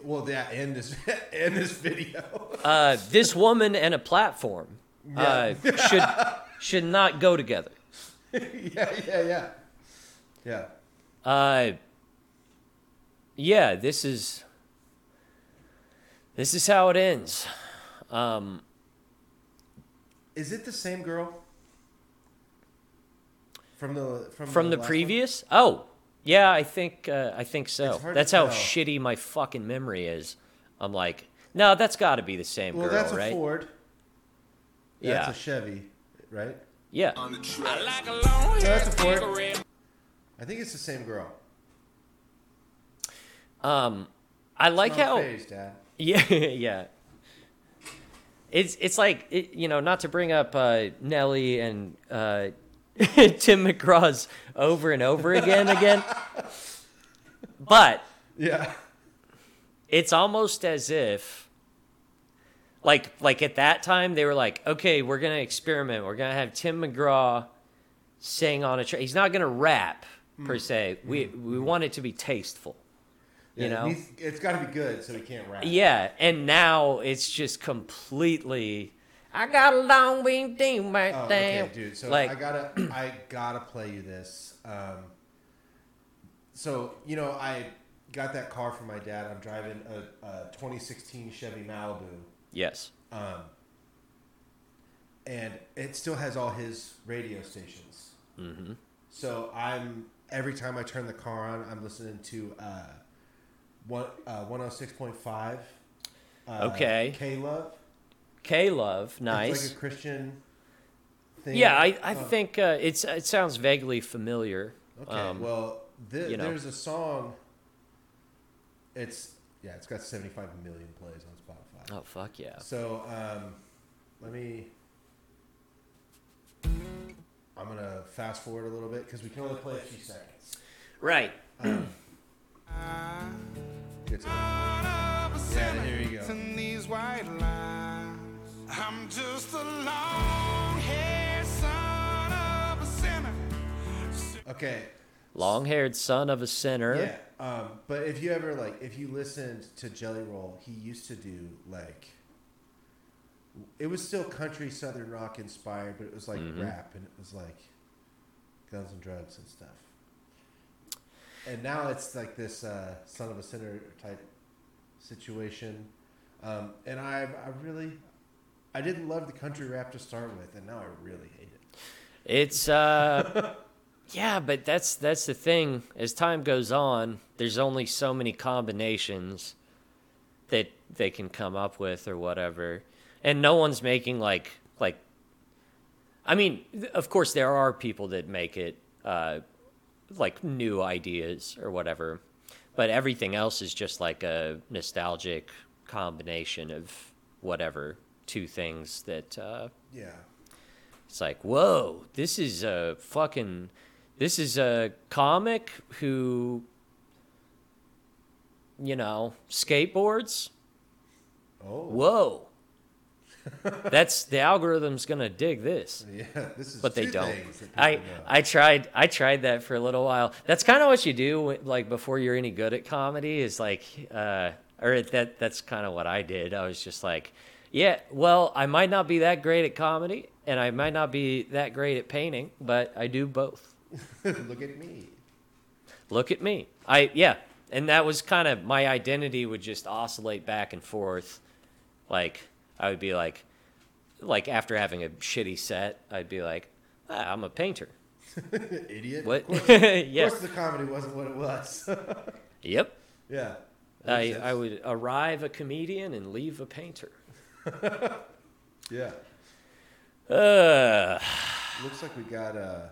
Well, that and this and this video. uh, this woman and a platform uh, should should not go together. yeah, yeah, yeah, yeah. Uh, yeah, this is this is how it ends. Um, Is it the same girl from the from, from the last one? previous? Oh, yeah, I think uh, I think so. That's how tell. shitty my fucking memory is. I'm like, no, that's got to be the same Well, girl, that's a right? Ford. Yeah. That's a Chevy, right? Yeah. No, that's a Ford. I think it's the same girl. Um, I like It's not how. phased, Dad. Yeah, yeah. It's it's like it, you know, not to bring up uh, Nelly and uh, Tim McGraw's over and over again, again, but Yeah. it's almost as if, like, like at that time they were like, okay, we're gonna experiment. We're gonna have Tim McGraw sing on a track. He's not gonna rap hmm. per se. We hmm. we want it to be tasteful. Yeah, you know, it's got to be good, so he can't rap. Yeah, and now it's just completely. I got a long wing thing right Oh, there. okay, dude. So like, I gotta, I gotta play you this. Um, so you know, I got that car from my dad. I'm driving a, a 2016 Chevy Malibu, yes, um, and it still has all his radio stations. Mhm. So I'm every time I turn the car on, I'm listening to uh, one uh, 106.5. Uh, Okay. K Love. K Love, It's nice. like a Christian thing. yeah, I, I Uh, think uh, it's it sounds vaguely familiar. Okay, Um, well, thi- you know. there's a song. It's yeah, it's got 75 million plays on Spotify. oh fuck yeah! So um, let me. I'm gonna fast forward a little bit because we can only play a few seconds. Right. Um, get to. Yeah, here you go. These white lines. I'm just a long-haired son of a sinner. Okay. Long-haired son of a sinner. Yeah. Um, but if you ever like, if you listened to Jelly Roll, he used to do like. It was still country southern rock inspired, but it was like Mhm. rap and it was like guns and drugs and stuff. And now it's like this uh, son of a sinner type situation. Um, and I, I really, I didn't love the country rap to start with, and now I really hate it. It's uh yeah, but that's that's the thing. As time goes on, there's only so many combinations that they can come up with or whatever. And no one's making like like I mean, of course there are people that make it uh like new ideas or whatever. But everything else is just like a nostalgic combination of whatever two things that uh Yeah. it's like, whoa, this is a fucking, this is a comic who, you know, skateboards. Oh. Whoa. That's the algorithm's gonna dig this. Yeah, this is but they don't. I know. I tried I tried that for a little while. That's kind of what you do when- like before you're any good at comedy is like uh or that that's kind of what I did. I was just like, yeah, well, I might not be that great at comedy and I might not be that great at painting, but I do both. Look at me. Look at me. I yeah, and that was kind of my identity would just oscillate back and forth. Like I would be like like after having a shitty set, I'd be like, ah, I'm a painter. Idiot. What? Of course, Yeah. of course the comedy wasn't what it was. Yep. yeah. I, I would arrive a comedian and leave a painter. Yeah. Uh, Looks like we got a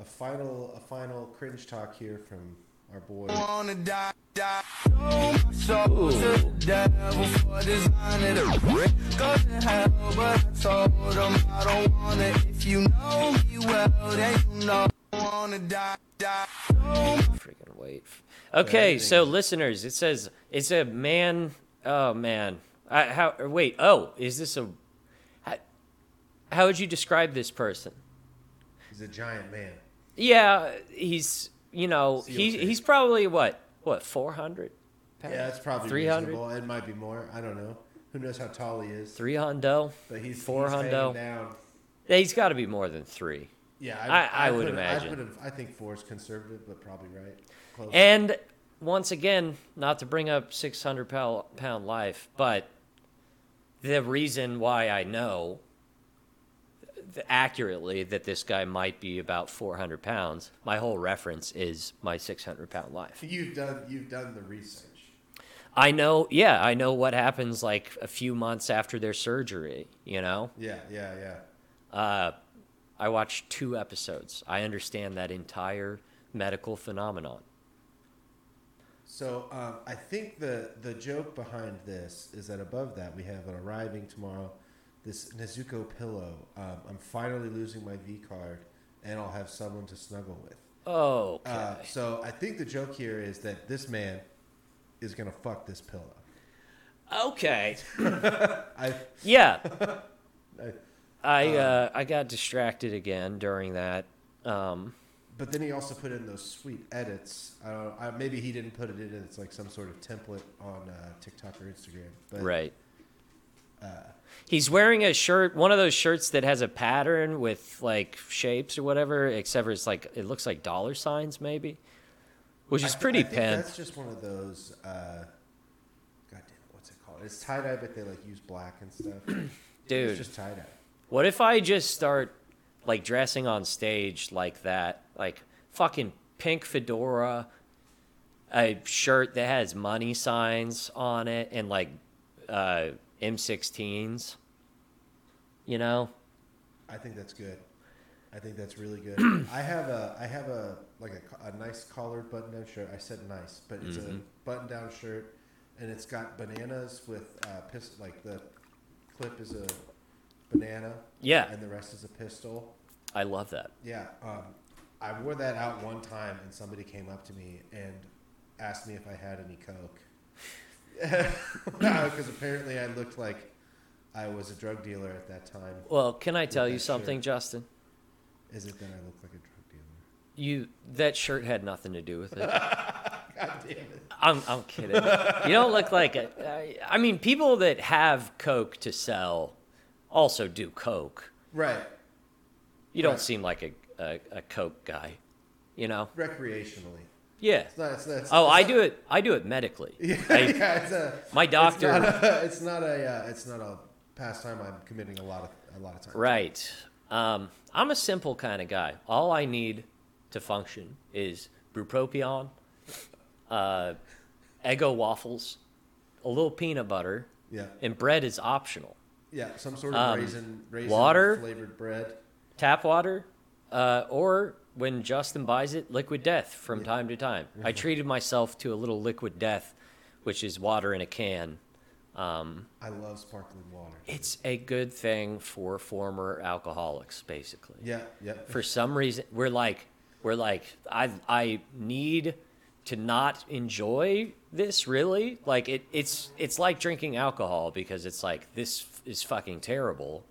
a final a final cringe talk here from our boy. Wanna die, die. Sold my soul to the devil for designing a brick. Go to hell, but I told him I don't want it. If you know me well, then you know I wanna die, die. Sold my Freaking wait. Okay, so listeners, it says it's a man. Oh man, I, how? Wait. Oh, is this a? How, how would you describe this person? He's a giant man. Yeah, he's you know he, he's probably what what four hundred. Yeah, it's probably 300? reasonable. It might be more. I don't know. Who knows how tall he is? Three hundo. But he's four he's hundo. down. Yeah, he's got to be more than three. Yeah, I- I would put him- imagine. him- I think four is conservative, but probably right. Close. And once again, not to bring up 600 pound, pound life, but the reason why I know accurately that this guy might be about 400 pounds, my whole reference is my 600 pound life. you've done you've done the research. I know, yeah, I know what happens like a few months after their surgery, you know? Yeah, yeah, yeah. Uh, I watched two episodes. I understand that entire medical phenomenon. So um, I think the the joke behind this is that above that we have an arriving tomorrow, this Nezuko pillow. Um, I'm finally losing my V card, and I'll have someone to snuggle with. Oh, okay. Uh, so I think the joke here is that this man is gonna fuck this pillow. okay. I, Yeah. I I uh, I got distracted again during that. Um, But then he also put in those sweet edits. I don't, I, maybe he didn't put it in. It's like some sort of template on uh, TikTok or Instagram. But right. He's wearing a shirt, one of those shirts that has a pattern with like shapes or whatever, except for it's like it looks like dollar signs maybe, which is thi- pretty I think pen. That's just one of those. Uh, God damn it, what's it called? It's tie dye, but they like use black and stuff. Dude. it's just tie dye. What if I just start like dressing on stage like that, like fucking pink fedora, a shirt that has money signs on it, and like uh, M16s. You know, I think that's good. I think that's really good. I have a I have a like a, a nice collared button down shirt. I said nice, but it's Mm-hmm. a button down shirt, and it's got bananas with uh, pist- like the clip is a banana. Yeah. and the rest is a pistol. I love that. Yeah, um, I wore that out one time, and somebody came up to me and asked me if I had any coke. Because apparently I looked like I was a drug dealer at that time. Well, can I tell you something, shirt. Justin? Is it that I look like a drug dealer? You that shirt had nothing to do with it. God damn it! I'm I'm kidding. You don't look like a. I, I mean, people that have coke to sell also do coke. Right, You don't Right. seem like a, a a coke guy. You know? recreationally. Yeah. It's not. It's not it's, Oh, I not- do it. I do it medically. Yeah, I- yeah, it's a. my doctor. It's not a. It's not a, uh, it's not a pastime I'm committing a lot of a lot of times. Right. Um, I'm a simple kind of guy. All I need to function is bupropion, uh, Eggo waffles, a little peanut butter, Yeah. and bread is optional. Yeah. Some sort of Um, raisin, raisin water? flavored bread. Tap water, uh, or when Justin buys it, liquid death from time to time. I treated myself to a little liquid death, which is water in a can. Um, I love sparkling water. it's a good thing for former alcoholics, basically. Yeah. Yeah. for some reason we're like we're like i i need to not enjoy this really like it it's it's like drinking alcohol because it's like this is fucking terrible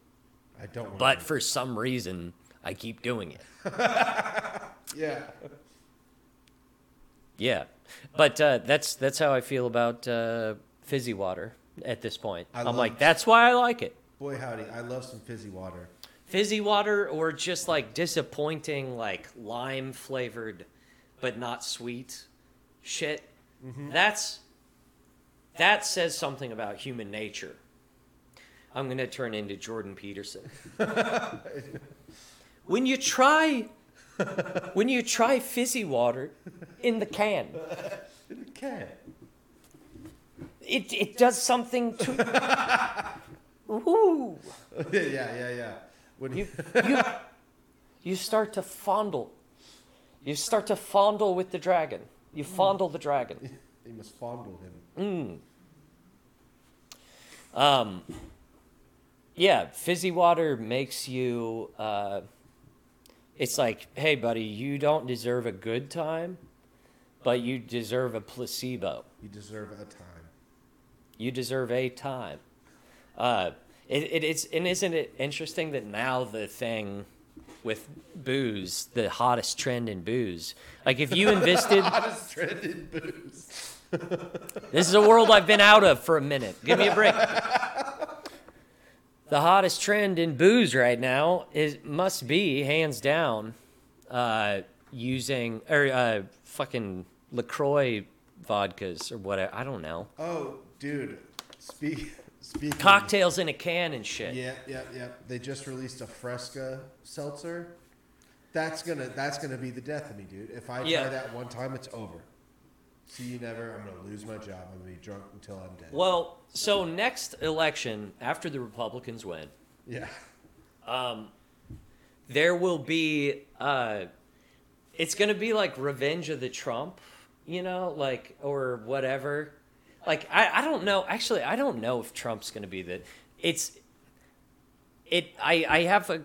I don't. but drink. for some reason i keep doing it yeah. yeah but uh that's that's how i feel about uh fizzy water at this point I i'm love- like that's why i like it Boy howdy, I love some fizzy water. fizzy water or just like disappointing like lime flavored but not sweet shit that's that says something about human nature i'm going to turn into jordan peterson when you try when you try fizzy water in the can Okay. it, it does something to Ooh. yeah, yeah, yeah. When you, you, you start to fondle. You start to fondle with the dragon. You fondle the dragon. You must fondle him. Mm. Um, yeah, fizzy water makes you. Uh, it's like, hey, buddy, you don't deserve a good time, but you deserve a placebo. You deserve a time. You deserve a time. Uh, it, it, it's and isn't it interesting that now the thing with booze, the hottest trend in booze, like if you invested, Hottest trend in booze. this is a world I've been out of for a minute. Give me a break. The hottest trend in booze right now is must be hands down uh, using or uh, fucking Lacroix vodkas or whatever. I don't know Oh, dude. Speak. Speaking. cocktails in a can and shit. Yeah, yeah, yeah. They just released a Fresca seltzer. That's gonna that's gonna be the death of me, dude. If I Yeah. try that one time, it's over. See you never. I'm gonna lose my job. I'm gonna be drunk until I'm dead. Well, so next election after the Republicans win, Yeah. um, there will be uh, it's going to be like Revenge of the Trump, you know, like or whatever. Like I, I don't know. Actually, I don't know if Trump's going to be the. It's it. I I have a.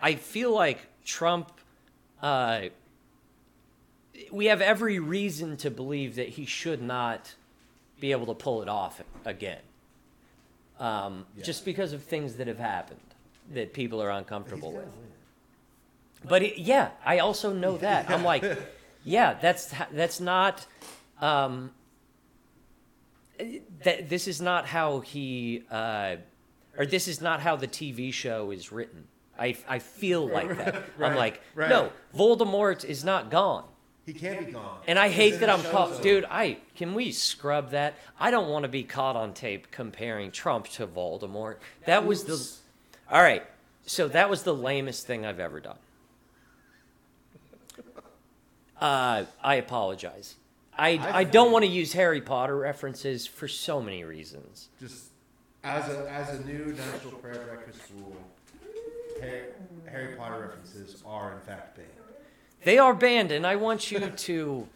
I feel like Trump. Uh, we have every reason to believe that he should not be able to pull it off again. Um, Yeah. Just because of things that have happened that people are uncomfortable with. But it, yeah, I also know that. I'm like, yeah, that's that's not. Um, that this is not how he, uh, or this is not how the TV show is written. I, I feel like that. I'm like, right. no, Voldemort is not gone. He can't be gone. And I hate that I'm caught, over. dude. I can we scrub that? I don't want to be caught on tape comparing Trump to Voldemort. That was the, all right. So that was the lamest thing I've ever done. Uh, I apologize. I I don't want to use Harry Potter references for so many reasons. Just as a as a new National Prayer Breakfast rule, Harry, Harry Potter references are in fact banned. They are banned, and I want you to.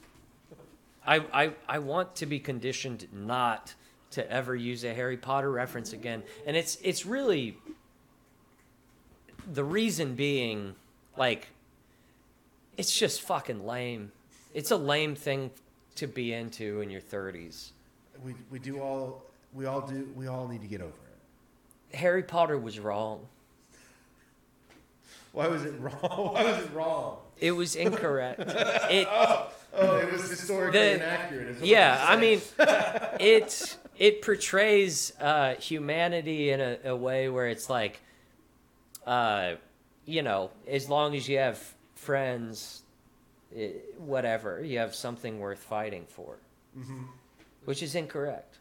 I, I, I want to be conditioned not to ever use a Harry Potter reference again. And it's it's really the reason being like it's just fucking lame. It's a lame thing to be into in your 30s. We we do all we all do we all need to get over it. Harry Potter was wrong. Why was it wrong? Why was it wrong? It was incorrect. it Oh, it was historically The- inaccurate. yeah, I mean, it it portrays uh, humanity in a, a way where it's like, uh, you know, as long as you have friends, i whatever, you have something worth fighting for, Mm-hmm. which is incorrect.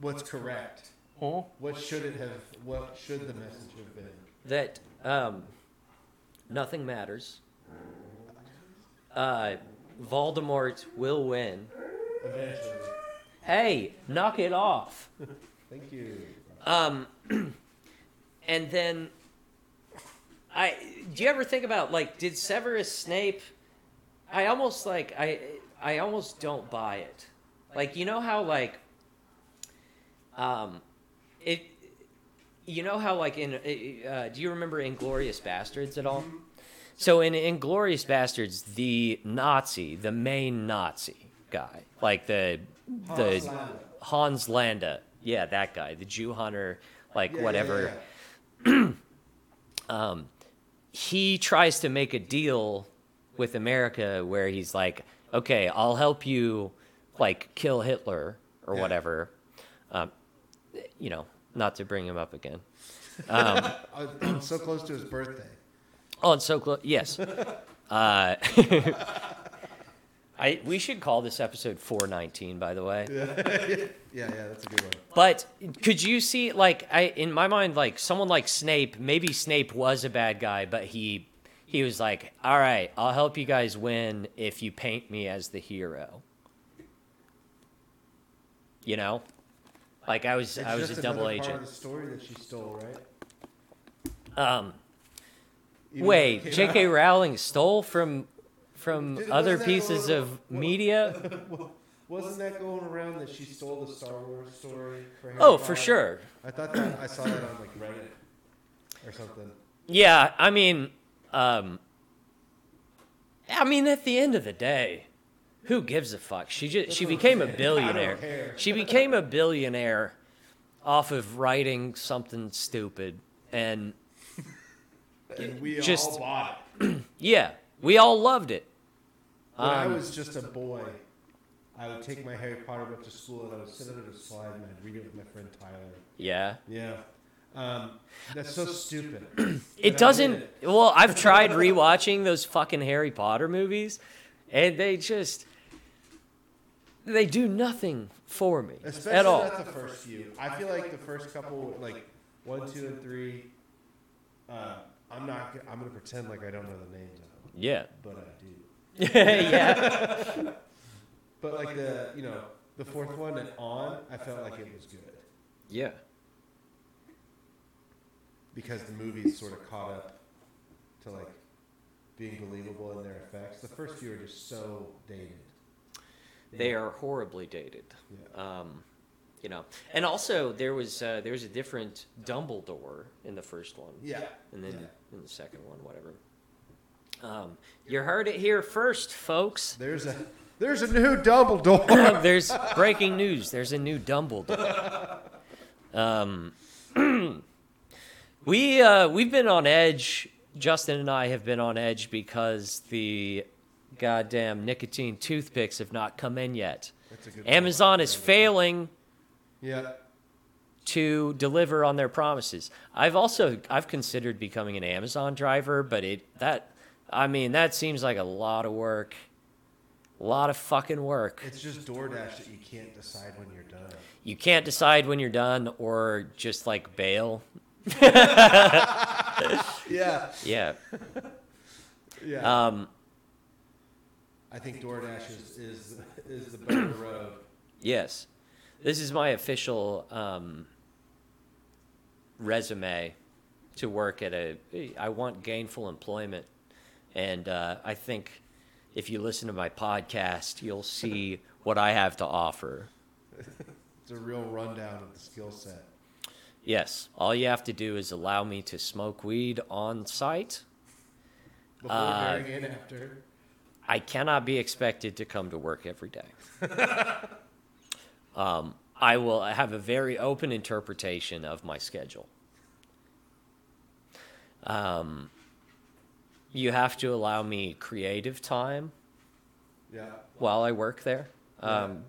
what's correct? Huh? What should it have? What should the message have been? That um, nothing matters. Uh, Voldemort will win. Eventually. Hey, knock it off. Thank you. Um, and then I do you ever think about like did Severus Snape? I almost like I I almost don't buy it. Like you know how like um it you know how like in uh, do you remember Inglourious Basterds at all? So in Inglourious Basterds, the Nazi, the main Nazi guy, like the the Hans Landa. Hans Landa, yeah, that guy, the Jew hunter, like Yeah, yeah, whatever. yeah. Um, he tries to make a deal with America where he's like, okay, I'll help you, like kill Hitler or Yeah. whatever. Um, you know, not to bring him up again. Um, I'm so close to his birthday. Oh, it's so close. Yes. Uh, I we should call this episode 419, by the way. Yeah, yeah, that's a good one. But could you see, like, I in my mind, like someone like Snape? Maybe Snape was a bad guy, but he he was like, "All right, I'll help you guys win if you paint me as the hero." You know, like I was I was a double Part agent. of the story that she stole, right? Um, Even wait, though it came J.K. out- Rowling stole from from Dude, other wasn't that pieces of media. Wasn't that going around that she stole the Star Wars story? For Harry Oh, for Potter? sure. I thought that I saw that on like Reddit or something. Yeah, I mean, um, I mean, at the end of the day, who gives a fuck? She just she became a saying. I don't billionaire. She became a billionaire off of writing something stupid, and And we Just- all bought it. yeah, we all loved it. When I Um, was just a boy, I would take my Harry Potter book to school and I would sit under the slide and I'd read it with my friend Tyler. Yeah, Yeah. Um, that's so stupid. it And doesn't. it. Well, I've tried rewatching those fucking Harry Potter movies, and they just they do nothing for me Especially at all. not the first few. I feel like the first couple, like one, two, and three. Uh, I'm not. g- I'm gonna pretend like I don't know the names of them, Yeah, but I do. yeah. But like the, you know, the fourth one and on, I felt like it was good Yeah. because the movies sort of caught up to like being believable in their effects. The first few are just so dated. They are horribly dated. Yeah. Um, you know, and also there was uh, there was a different Dumbledore in the first one, Yeah. and then Yeah. in the second one, whatever. Um, you heard it here first, folks. There's a there's a new Dumbledore. There's breaking news. There's a new Dumbledore. Um, we uh, we've been on edge. Justin and I have been on edge because the goddamn nicotine toothpicks have not come in yet. That's a good Amazon is failing yeah. to deliver on their promises. I've also I've considered becoming an Amazon driver, but it that I mean that seems like a lot of work. A lot of fucking work. It's just DoorDash that you can't decide when you're done. You can't decide when you're done or just like bail. Yeah. Yeah. Yeah. Um I think DoorDash is is, is the better road. yes. This is my official um resume to work at a I want gainful employment. And uh, I think if you listen to my podcast, you'll see what I have to offer. It's a real rundown of the skill set. Yes, all you have to do is allow me to smoke weed on site. Before, Uh, during, and after. I cannot be expected to come to work every day. um, I will have a very open interpretation of my schedule. Um, you have to allow me creative time Yeah. while I work there. Um,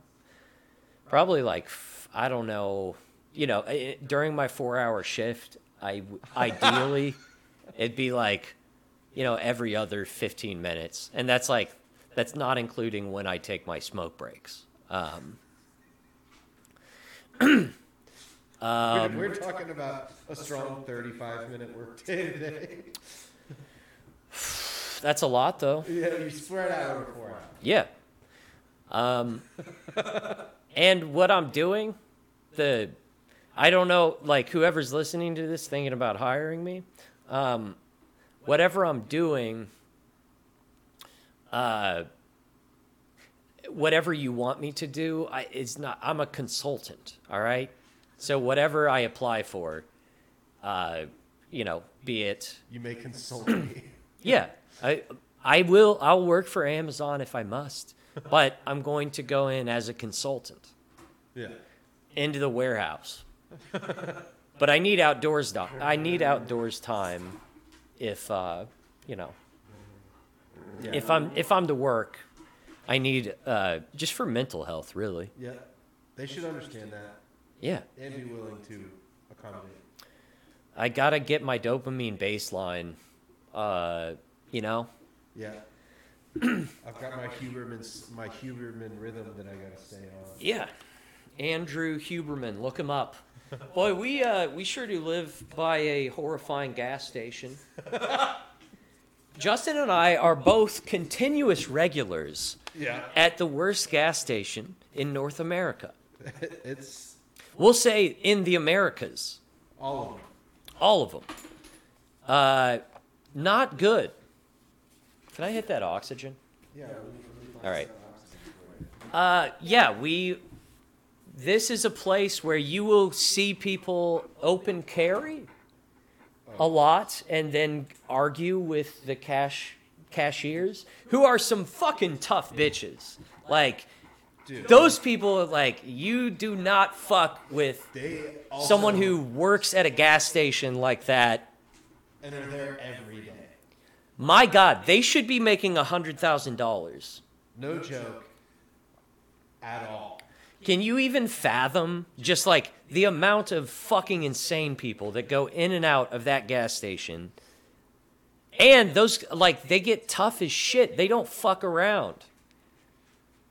Probably like I don't know, you know, i- during my four-hour shift, I ideally it'd be like, you know, every other fifteen minutes, and that's like that's not including when I take my smoke breaks. Um, we're, we're talking about a strong 35 minute workday today. that's a lot, though. yeah, you spread out over four hours. Yeah. Um, and what I'm doing, the, I don't know, like whoever's listening to this thinking about hiring me, um, whatever I'm doing, uh, whatever you want me to do, I, it's not, I'm a consultant. All right. So whatever I apply for, uh, you know, be it You may consult me. yeah, I I will. I'll work for Amazon if I must, but I'm going to go in as a consultant yeah. into the warehouse. but I need outdoors. Do- I need outdoors time, if uh, you know, Yeah. if I'm if I'm to work, I need uh, just for mental health, really. Yeah. They should understand that Yeah, and be willing to accommodate. I gotta get my dopamine baseline. Uh, you know, Yeah. I've got my Huberman my Huberman rhythm that I gotta stay on. Yeah, Andrew Huberman, look him up. Boy, we uh, we sure do live by a horrifying gas station. Justin and I are both continuous regulars Yeah. at the worst gas station in North America. it's We'll say in the Americas, all of them. all of them. Uh, not good. Can I hit that oxygen? Yeah. let me- let me find All right. some options for you. Uh, yeah, we. This is a place where you will see people open carry a lot and then argue with the cash cashiers, who are some fucking tough bitches. Like, Dude. those people, like, you do not fuck with also, someone who works at a gas station like that. and they're there every day. My God, they should be making a hundred thousand dollars. No joke. At all. Can you even fathom just like the amount of fucking insane people that go in and out of that gas station? And those, like, they get tough as shit. They don't fuck around.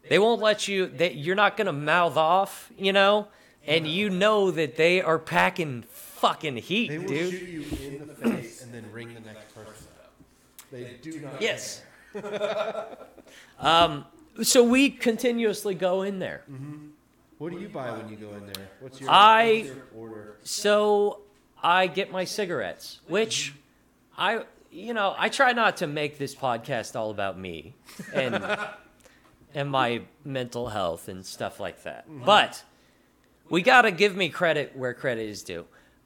They won't let you, they, you're not going to mouth off, you know? And you know that they are packing fucking heat, They will dude. shoot you in the face and then ring the next person up. They do not. Yes. um, so we continuously go in there. What do you buy when you go in there? What's your, I- what's your order? So I get my cigarettes, which I, you know, I try not to make this podcast all about me and and my mental health and stuff like that. But we got to give me credit where credit is due.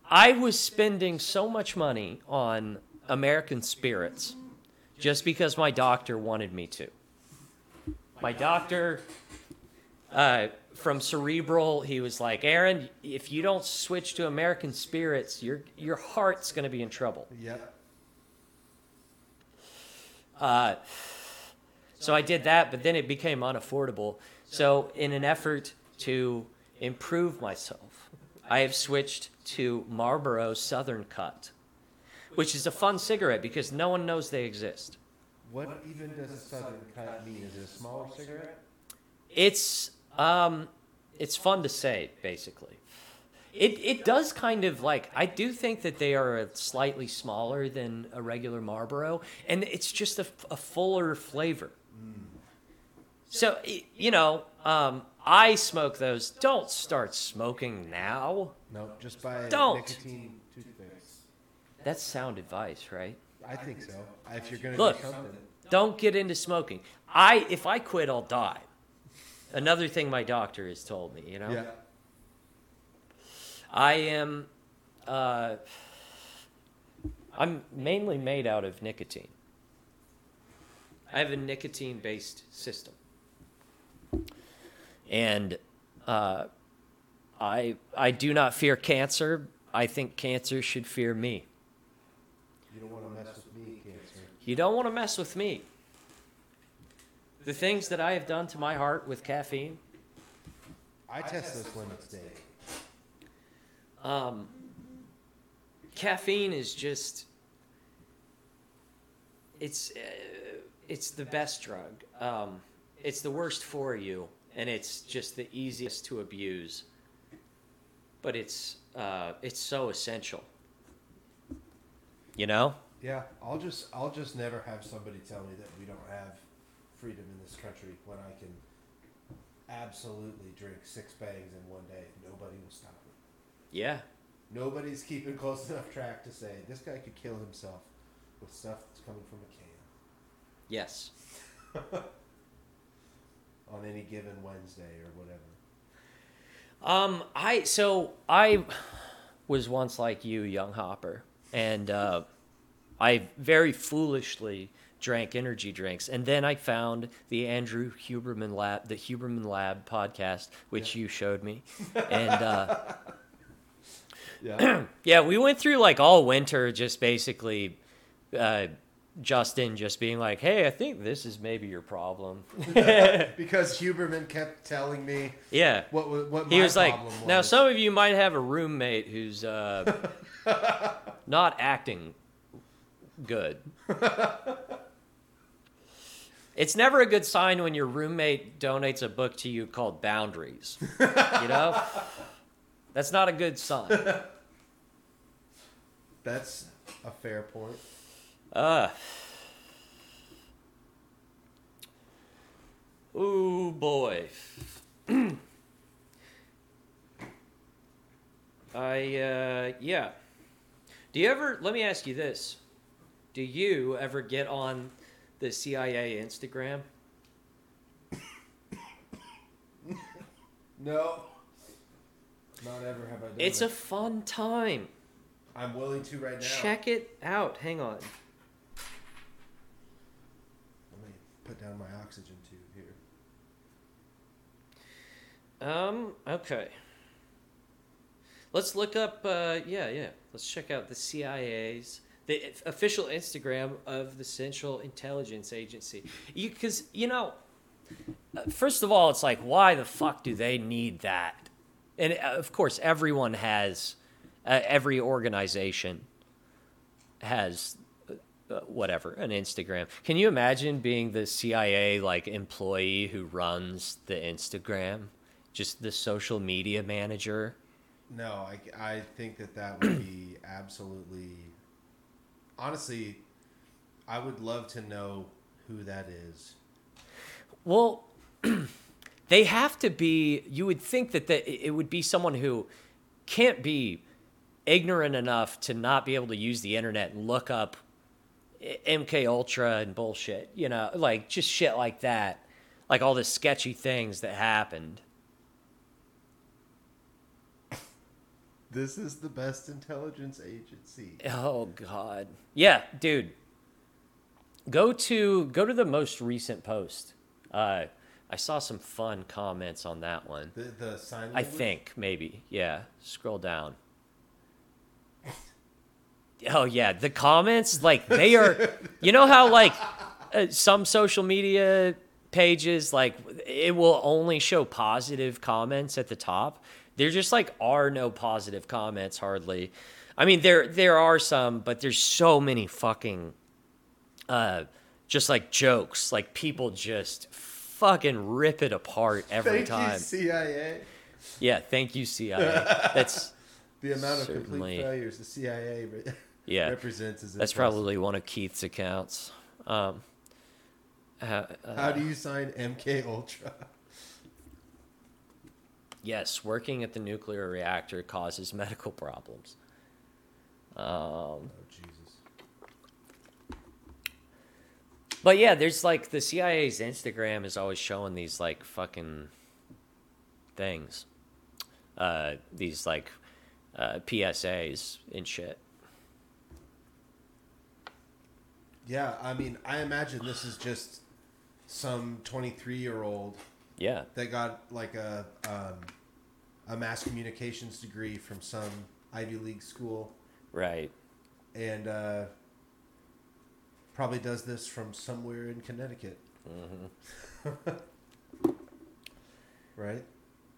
I was spending so much money on American spirits just because my doctor wanted me to. My doctor uh, from Cerebral, he was like, Aaron, if you don't switch to American spirits, your your heart's going to be in trouble. Yep. Uh, so I did that, but then it became unaffordable. So, in an effort to improve myself, I have switched to Marlboro Southern Cut, which is a fun cigarette because no one knows they exist. What even does a southern cut mean? Is it a smaller cigarette? It's um, it's fun to say, basically. It it does kind of like I do think that they are slightly smaller than a regular Marlboro, and it's just a, a fuller flavor. So you know, um, I smoke those. Don't start smoking now. No, just buy Don't. nicotine toothpicks. That's sound advice, right? I think so. If you're gonna Look, do don't get into smoking. I if I quit, I'll die. Another thing my doctor has told me, you know. yeah. I am. Uh, I'm mainly made out of nicotine. I have a nicotine based system. And uh, I, I do not fear cancer. I think cancer should fear me. You don't want to mess with me, cancer. You don't want to mess with me. The things that I have done to my heart with caffeine, I test those limits daily. Um, caffeine is just it's uh, it's the best drug. Um, it's the worst for you, and it's just the easiest to abuse. But it's uh, it's so essential. You know? Yeah, I'll just I'll just never have somebody tell me that we don't have freedom in this country when I can absolutely drink six Bangs in one day. Nobody will stop me. Yeah. Nobody's keeping close enough track to say this guy could kill himself with stuff that's coming from a can Yes. on any given Wednesday or whatever. Um, I so I was once like you, young Hopper, and uh, I very foolishly drank energy drinks, and then I found the Andrew Huberman Lab, the Huberman Lab podcast, which you showed me, and uh, Yeah. yeah, we went through like all winter, just basically. Uh, Justin just being like, "Hey, I think this is maybe your problem." because Huberman kept telling me Yeah. what what he was like, was. now some of you might have a roommate who's uh, not acting good. It's never a good sign when your roommate donates a book to you called Boundaries. You know? That's not a good sign. That's a fair point. Uh. Ooh boy. I uh yeah. Do you ever let me ask you this. Do you ever get on the CIA Instagram? No. Not ever have I done It's a fun time. I'm willing to right now. Check it out. Hang on. Let me put down my oxygen tube here. Um, okay. Let's look up, uh, yeah, yeah. Let's check out the CIA's the official Instagram of the Central Intelligence Agency. Because you, know, uh, first of all, it's like, why the fuck do they need that? And uh, of course, everyone has, uh, every organization has uh, whatever an Instagram. Can you imagine being the CIA like employee who runs the Instagram, just the social media manager? No, I, I think that that would be absolutely. Honestly, I would love to know who that is. Well, they have to be. You would think that the, it would be someone who can't be ignorant enough to not be able to use the internet and look up MK Ultra and bullshit. You know, like just shit like that, like all the sketchy things that happened. This is the best intelligence agency. Oh God, yeah, dude. Go to go to the most recent post. Uh, I saw some fun comments on that one. The the sign. I language? think maybe. Yeah. Scroll down. Oh yeah, the comments like they are. you know how like uh, some social media pages like it will only show positive comments at the top. There just like are no positive comments hardly. I mean there there are some, but there's so many fucking uh just like jokes. Like people just fucking rip it apart every Thank time. you, CIA. Yeah, thank you, CIA. That's The amount of Certainly. complete failures the CIA re- yeah. represents is That's probably one of Keith's accounts. Um, uh, uh, How do you sign MK Ultra? Yes, working at the nuclear reactor causes medical problems. Um, Oh Jesus. but yeah, there's like the CIA's Instagram is always showing these like fucking things, uh, these like uh, PSAs and shit. Yeah, I mean, I imagine this is just some 23 year old Yeah, that got like a um, a mass communications degree from some Ivy League school right. and uh, probably does this from somewhere in Connecticut. right?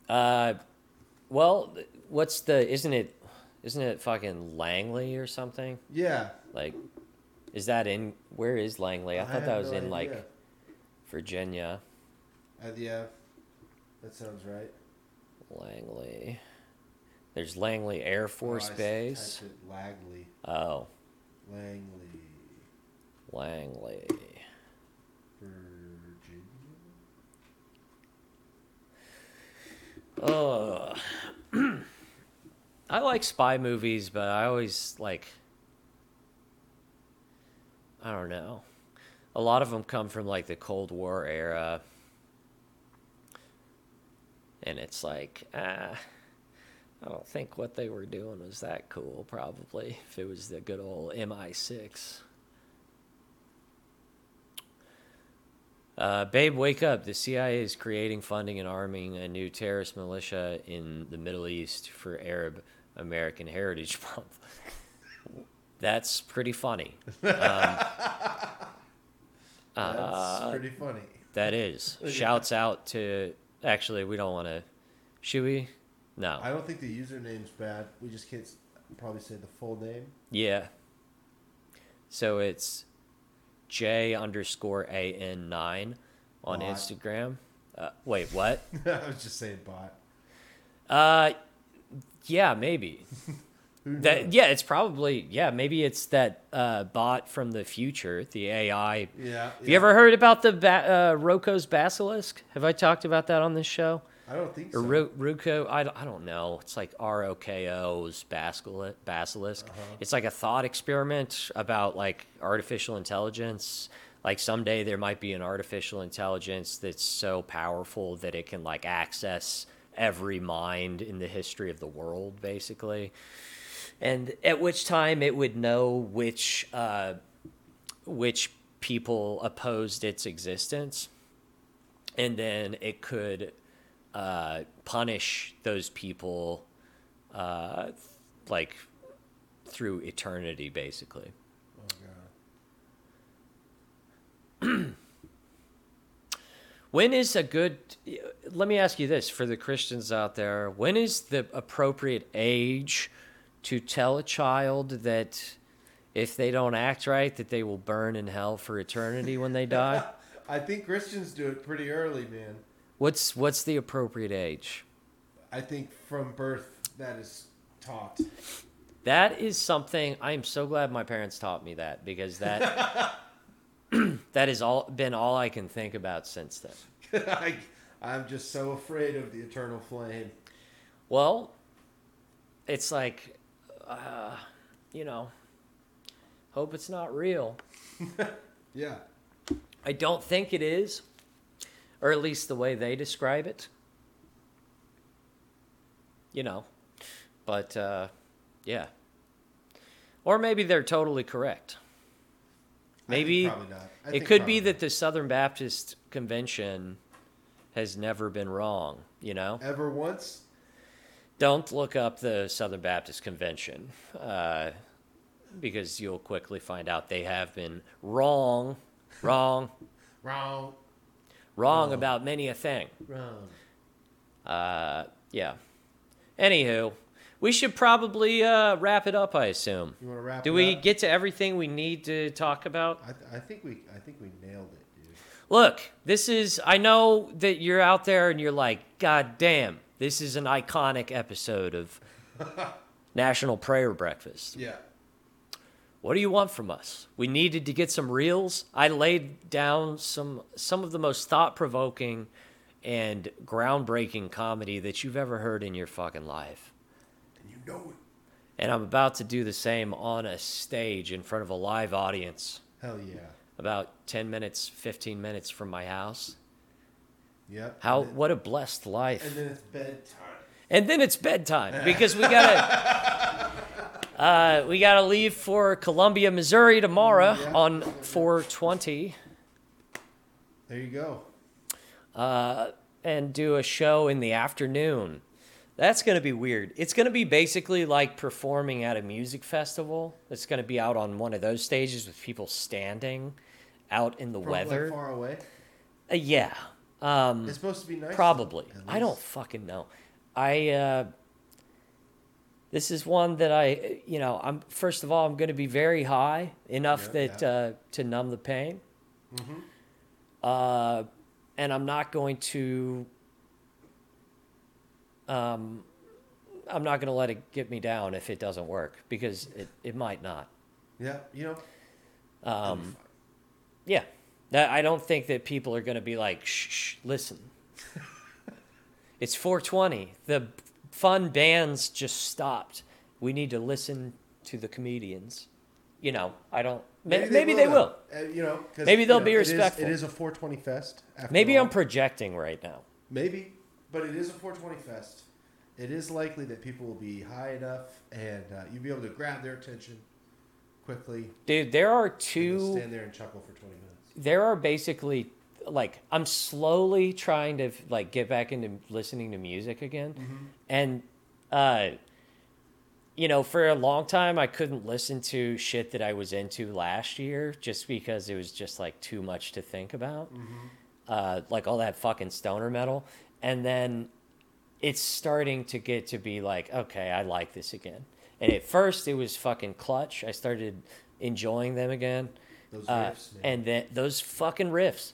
Uh, well, what's the? Isn't it? Isn't it fucking Langley or something? Yeah. Like, is that in? Where is Langley? I I thought that was no in like. Virginia. Uh, yeah, that sounds right. Langley. There's Langley Air Force Oh, I s- Base. Lagley. Oh, Langley, Langley. Virginia. Oh, I like spy movies, but I always like. I don't know. A lot of them come from like the Cold War era. And it's like, ah, I don't think what they were doing was that cool, probably, if it was the good old MI6. Uh, babe, wake up. The CIA is creating, funding, and arming a new terrorist militia in the Middle East for Arab American Heritage Month. That's pretty funny. Um, That's uh, pretty funny. that is. Shouts out to. Actually, we don't want to. Should we? No. I don't think the username's bad. We just can't s- probably say the full name. Yeah. So it's J underscore AN9 on Bot. Instagram. Uh, wait, what? I was just saying bot. Uh, yeah, maybe. That yeah, it's probably yeah, maybe it's that uh, bot from the future, the AI. Yeah. Have you ever heard about the ba- uh, Roko's basilisk? Have I talked about that on this show? I don't think Or so. Ro- Ruko, I, don't- I don't know. It's like R O K O's basilisk. basilisk. Uh-huh. It's like a thought experiment about like artificial intelligence. Like someday there might be an artificial intelligence that's so powerful that it can like access every mind in the history of the world, basically. And at which time it would know which uh, which people opposed its existence, and then it could uh, punish those people, uh, like through eternity, basically. When is a good? Let me ask you this for the Christians out there: When is the appropriate age to tell a child that if they don't act right, that they will burn in hell for eternity when they die? I think Christians do it pretty early, man. What's what's the appropriate age? I think from birth that is taught. That is something I am so glad my parents taught me that because that that has all been all I can think about since then. I, I'm just so afraid of the eternal flame. Well, it's like, uh, you know, hope it's not real. Yeah. I don't think it is, or at least the way they describe it. You know, but uh, yeah. Or maybe they're totally correct. Maybe not. It could be that the Southern Baptist Convention has never been wrong, you know? Ever once? Don't look up the Southern Baptist Convention uh, because you'll quickly find out they have been wrong, wrong, Wrong. wrong about many a thing. Wrong. Uh, yeah. Anywho, we should probably uh, wrap it up. I assume. You want to wrap Do we up? get to everything we need to talk about? I, th- I think we I think we nailed it, dude. Look, this is. I know that you're out there and you're like, God damn, this is an iconic episode of National Prayer Breakfast. Yeah. What do you want from us? We needed to get some reels. I laid down some some of the most thought provoking and groundbreaking comedy that you've ever heard in your fucking life. And you know it. And I'm about to do the same on a stage in front of a live audience, Hell yeah. about 10 minutes, 15 minutes from my house. Yep. How then, what a blessed life. and then it's bedtime. And then it's bedtime because we gotta uh, we gotta leave for Columbia, Missouri tomorrow Yeah. on 420 There you go. uh, and do a show in the afternoon. That's gonna be weird. It's gonna be basically like performing at a music festival. It's gonna be out on one of those stages with people standing out in the From, weather. Far away. Uh, yeah. Um, It's supposed to be nice. Probably. I don't fucking know. I uh this is one that I you know, I'm first of all I'm going to be very high enough Yeah, that yeah. uh to numb the pain. mm-hmm. Uh and I'm not going to um I'm not going to let it get me down if it doesn't work because it it might not. Yeah. You know. Um yeah. That, I don't think that people are going to be like, shh, shh listen. it's 420. The fun bands just stopped. We need to listen to the comedians. You know, I don't. Maybe, maybe they will. Uh, you know. Maybe they'll you know, be it is- respectful. It is, a 420 fest. After Maybe all. I'm projecting right now. Maybe, but it is a 420 fest. It is likely that people will be high enough, and uh, you'll be able to grab their attention quickly. Dude, there are two. stand there and chuckle for 20 minutes. There are basically like I'm slowly trying to like get back into listening to music again, and uh, you know, for a long time I couldn't listen to shit that I was into last year just because it was just like too much to think about, uh, like all that fucking stoner metal, and then it's starting to get to be like, okay, I like this again. And at first, it was fucking Clutch. I started enjoying them again. Those Uh, riffs, man. and then those fucking riffs.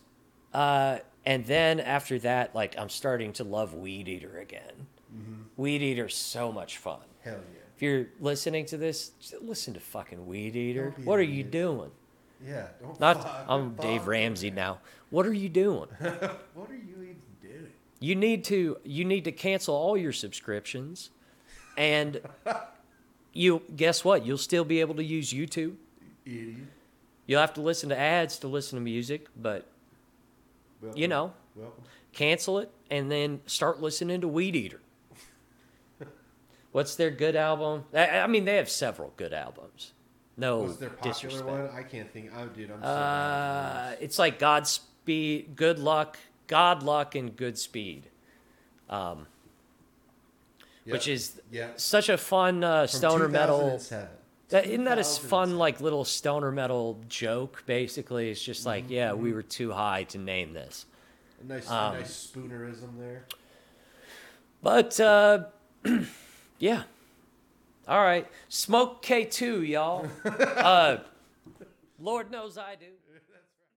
Uh, and then after that, like I'm starting to love Weedeater again. Weedeater's so much fun. Hell yeah. If you're listening to this, listen to fucking Weedeater. What are you doing? Yeah. Don't Not fuck- I'm fuck Dave Ramsey that. now. What are you doing? What are you even doing? You need to you need to cancel all your subscriptions, and you guess what? You'll still be able to use YouTube. Idiot. You'll have to listen to ads to listen to music, but Welcome. you know, Welcome. cancel it, and then start listening to Weedeater. What's their good album? I, I mean, they have several good albums. No What's their popular disrespect. one? I can't think. Oh, dude, I'm so. Uh, it's like Godspeed, Good Luck, God Luck, and Good Speed. Um, which is Yep. such a fun uh, stoner metal. 2007. That, isn't that a s- 2007. fun like little stoner metal joke? Basically, it's just like, Mm-hmm. yeah, we were too high to name this. A nice, Um, a nice spoonerism there. But uh, yeah, all right, smoke K two, y'all. uh, Lord knows I do.